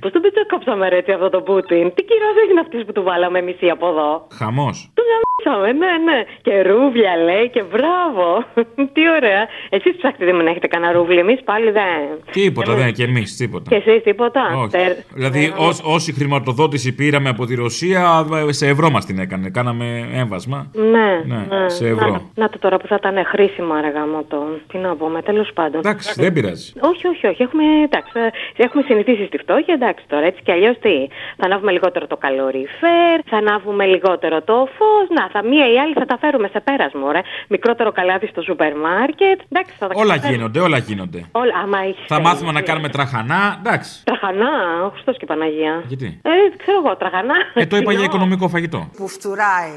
Πώς τον πετσοκόψαμε ρε έτσι αυτό το Πούτιν; Τι κύριο είναι αυτή που του βάλαμε μισή από εδώ; Χαμός. Του γαμίσαμε, ναι, ναι. Και ρούβλια λέει και μπράβο. Τι ωραία. Εσείς ψάχνετε να έχετε κανένα ρούβλι. Εμείς πάλι δεν. Τίποτα, δεν και εμείς, τίποτα. Και εσείς τίποτα; Όχι. Τερ- Δηλαδή, Ναι, ως- όση χρηματοδότηση πήραμε από τη Ρωσία, σε ευρώ μας την έκανε. Κάναμε έμβασμα. Ναι, Ναι, ναι. σε ευρώ. Να, να το τώρα που θα ήταν χρήσιμο αργά μου το. Τι να πούμε, τέλος πάντων. Εντάξει, δεν πειράζει. Όχι, όχι, όχι. Έχουμε, εντάξει, ε, έχουμε συνηθίσει στη φτώχεια, εντάξει τώρα. Έτσι κι αλλιώς τι. Θα ανάβουμε λιγότερο το καλοριφέρ, θα ανάβουμε λιγότερο το φως. Να, θα μία ή άλλη θα τα φέρουμε σε πέρασμο, ρε. Μικρότερο καλάθι στο σούπερ μάρκετ. Εντάξει, θα τα Όλα καταφέρουμε. γίνονται, όλα γίνονται. Όλα, άμα έχει. Θα μάθουμε να κάνουμε τραχανά. Εντάξει. Τραχανά, ο Χριστός και Παναγία. Γιατί; Ε, ξέρω εγώ, τραχανά. Ε, το είπα για οικονομικό φαγητό. Που φτουράει.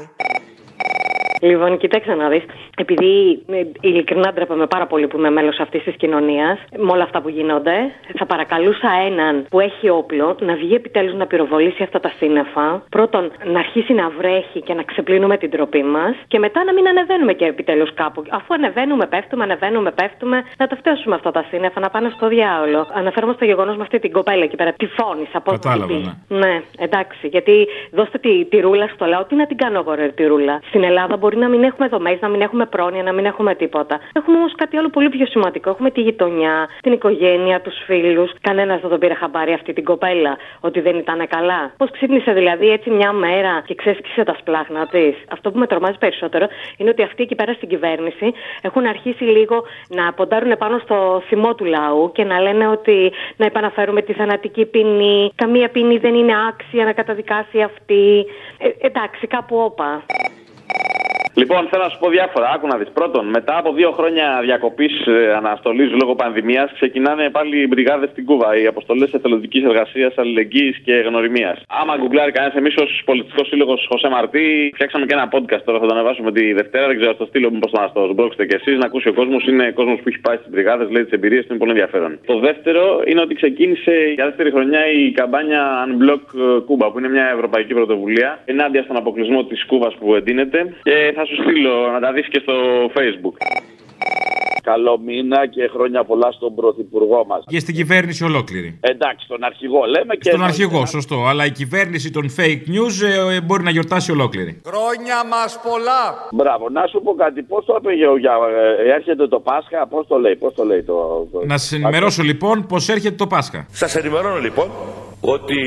Λοιπόν, κοίταξε να δεις. Επειδή ε, ειλικρινά ντρέπαμε πάρα πολύ που είμαι μέλος αυτής της κοινωνίας, με όλα αυτά που γίνονται, θα παρακαλούσα έναν που έχει όπλο να βγει επιτέλους να πυροβολήσει αυτά τα σύννεφα. Πρώτον, να αρχίσει να βρέχει και να ξεπλύνουμε την τροπή μας. Και μετά να μην ανεβαίνουμε και επιτέλους κάπου. Αφού ανεβαίνουμε, πέφτουμε, ανεβαίνουμε, πέφτουμε, να τα φτιάσουμε αυτά τα σύννεφα, να πάνε στο διάολο. Αναφέρομαι στο γεγονός με αυτή την κοπέλα εκεί πέρα. Τη φώνησα, πώ Κατάλαβα, ναι. ναι, εντάξει. Γιατί δώστε τη, τη ρούλα στο λαό. Τι να την κάνω εγώ, ρε, τη ρούλα. Στην Ελλάδα μπορεί να μην έχουμε δομές, να μην έχουμε πρόνοια, να μην έχουμε τίποτα. Έχουμε όμως κάτι άλλο πολύ πιο σημαντικό. Έχουμε τη γειτονιά, την οικογένεια, τους φίλους. Κανένας δεν τον πήρε χαμπάρι αυτή την κοπέλα ότι δεν ήταν καλά. Πώς ξύπνησε δηλαδή έτσι μια μέρα και ξέσκησε τα σπλάχνα της. Αυτό που με τρομάζει περισσότερο είναι ότι αυτοί εκεί πέρα στην κυβέρνηση έχουν αρχίσει λίγο να ποντάρουν πάνω στο θυμό του λαού και να λένε ότι να επαναφέρουμε τη θανατική ποινή. Καμία ποινή δεν είναι άξια να καταδικάσει αυτή. Ε, εντάξει, κάπου όπα. Λοιπόν, θέλω να σου πω διάφορα. Άκου να δεις. Πρώτον, μετά από δύο χρόνια διακοπής ε, αναστολής λόγω πανδημίας, ξεκινάνε πάλι οι μπριγάδες στην Κούβα. Οι αποστολές εθελοντικής εργασίας, αλληλεγγύης και γνωριμίας. Άμα γκουγκλάρει κανένας, εμείς ως πολιτικός σύλλογος Χωσέ Μαρτί, φτιάξαμε και ένα podcast τώρα. Θα το ανεβάσουμε τη Δευτέρα. Δεν ξέρω, στο στείλω μήπω να το σμπρώξετε κι εσείς. Να ακούσει ο κόσμος. Είναι κόσμος που έχει πάει στις μπριγάδες, λέει τις εμπειρίες του, είναι πολύ ενδιαφέρον. Το δεύτερο είναι ότι ξεκίνησε για δεύτερη χρονιά η καμπάνια Unblock Cuba, που είναι μια ευρωπαϊκή πρωτοβουλία ενάντια στον αποκλεισμό της Κούβας που εντείνεται. Και θα σου στείλω να τα δεις και στο Facebook. Καλό μήνα και χρόνια πολλά στον πρωθυπουργό μας. Και στην κυβέρνηση ολόκληρη. Εντάξει, τον αρχηγό λέμε και. Στον αρχηγό, σωστό. Αλλά η κυβέρνηση των fake news ε, μπορεί να γιορτάσει ολόκληρη. Χρόνια μας πολλά. Μπράβο, να σου πω κάτι. Πώς το είπε για, ε, έρχεται το Πάσχα, πώς το λέει, πώς το λέει το. το- Να σα ενημερώσω λοιπόν πω έρχεται το Πάσχα. Σας ενημερώνω λοιπόν ότι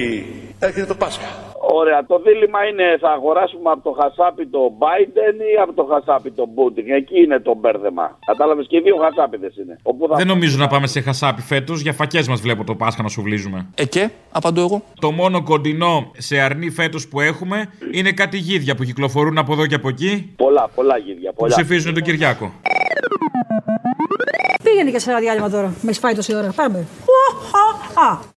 έρχεται το Πάσχα. Ωραία, το δίλημα είναι θα αγοράσουμε από το χασάπι το Biden ή από το χασάπι το Putin. Εκεί είναι το μπέρδεμα. Κατάλαβες και οι δύο χασάπιδες είναι. Όπου θα... Δεν νομίζω να πάμε σε χασάπι φέτος. Για φακές μας βλέπω το Πάσχα να σου βλίζουμε. Ε, και, απαντώ εγώ. Το μόνο κοντινό σε αρνή φέτος που έχουμε είναι κάτι γίδια που κυκλοφορούν από εδώ και από εκεί. Πολλά, πολλά γίδια. Που Πολλά. ψηφίζουν τον Κυριάκο. Πήγαινε και σε ένα διάλειμμα τώρα. Με έχει φάει τόση ώρα. Πάμε. Ου, α, α.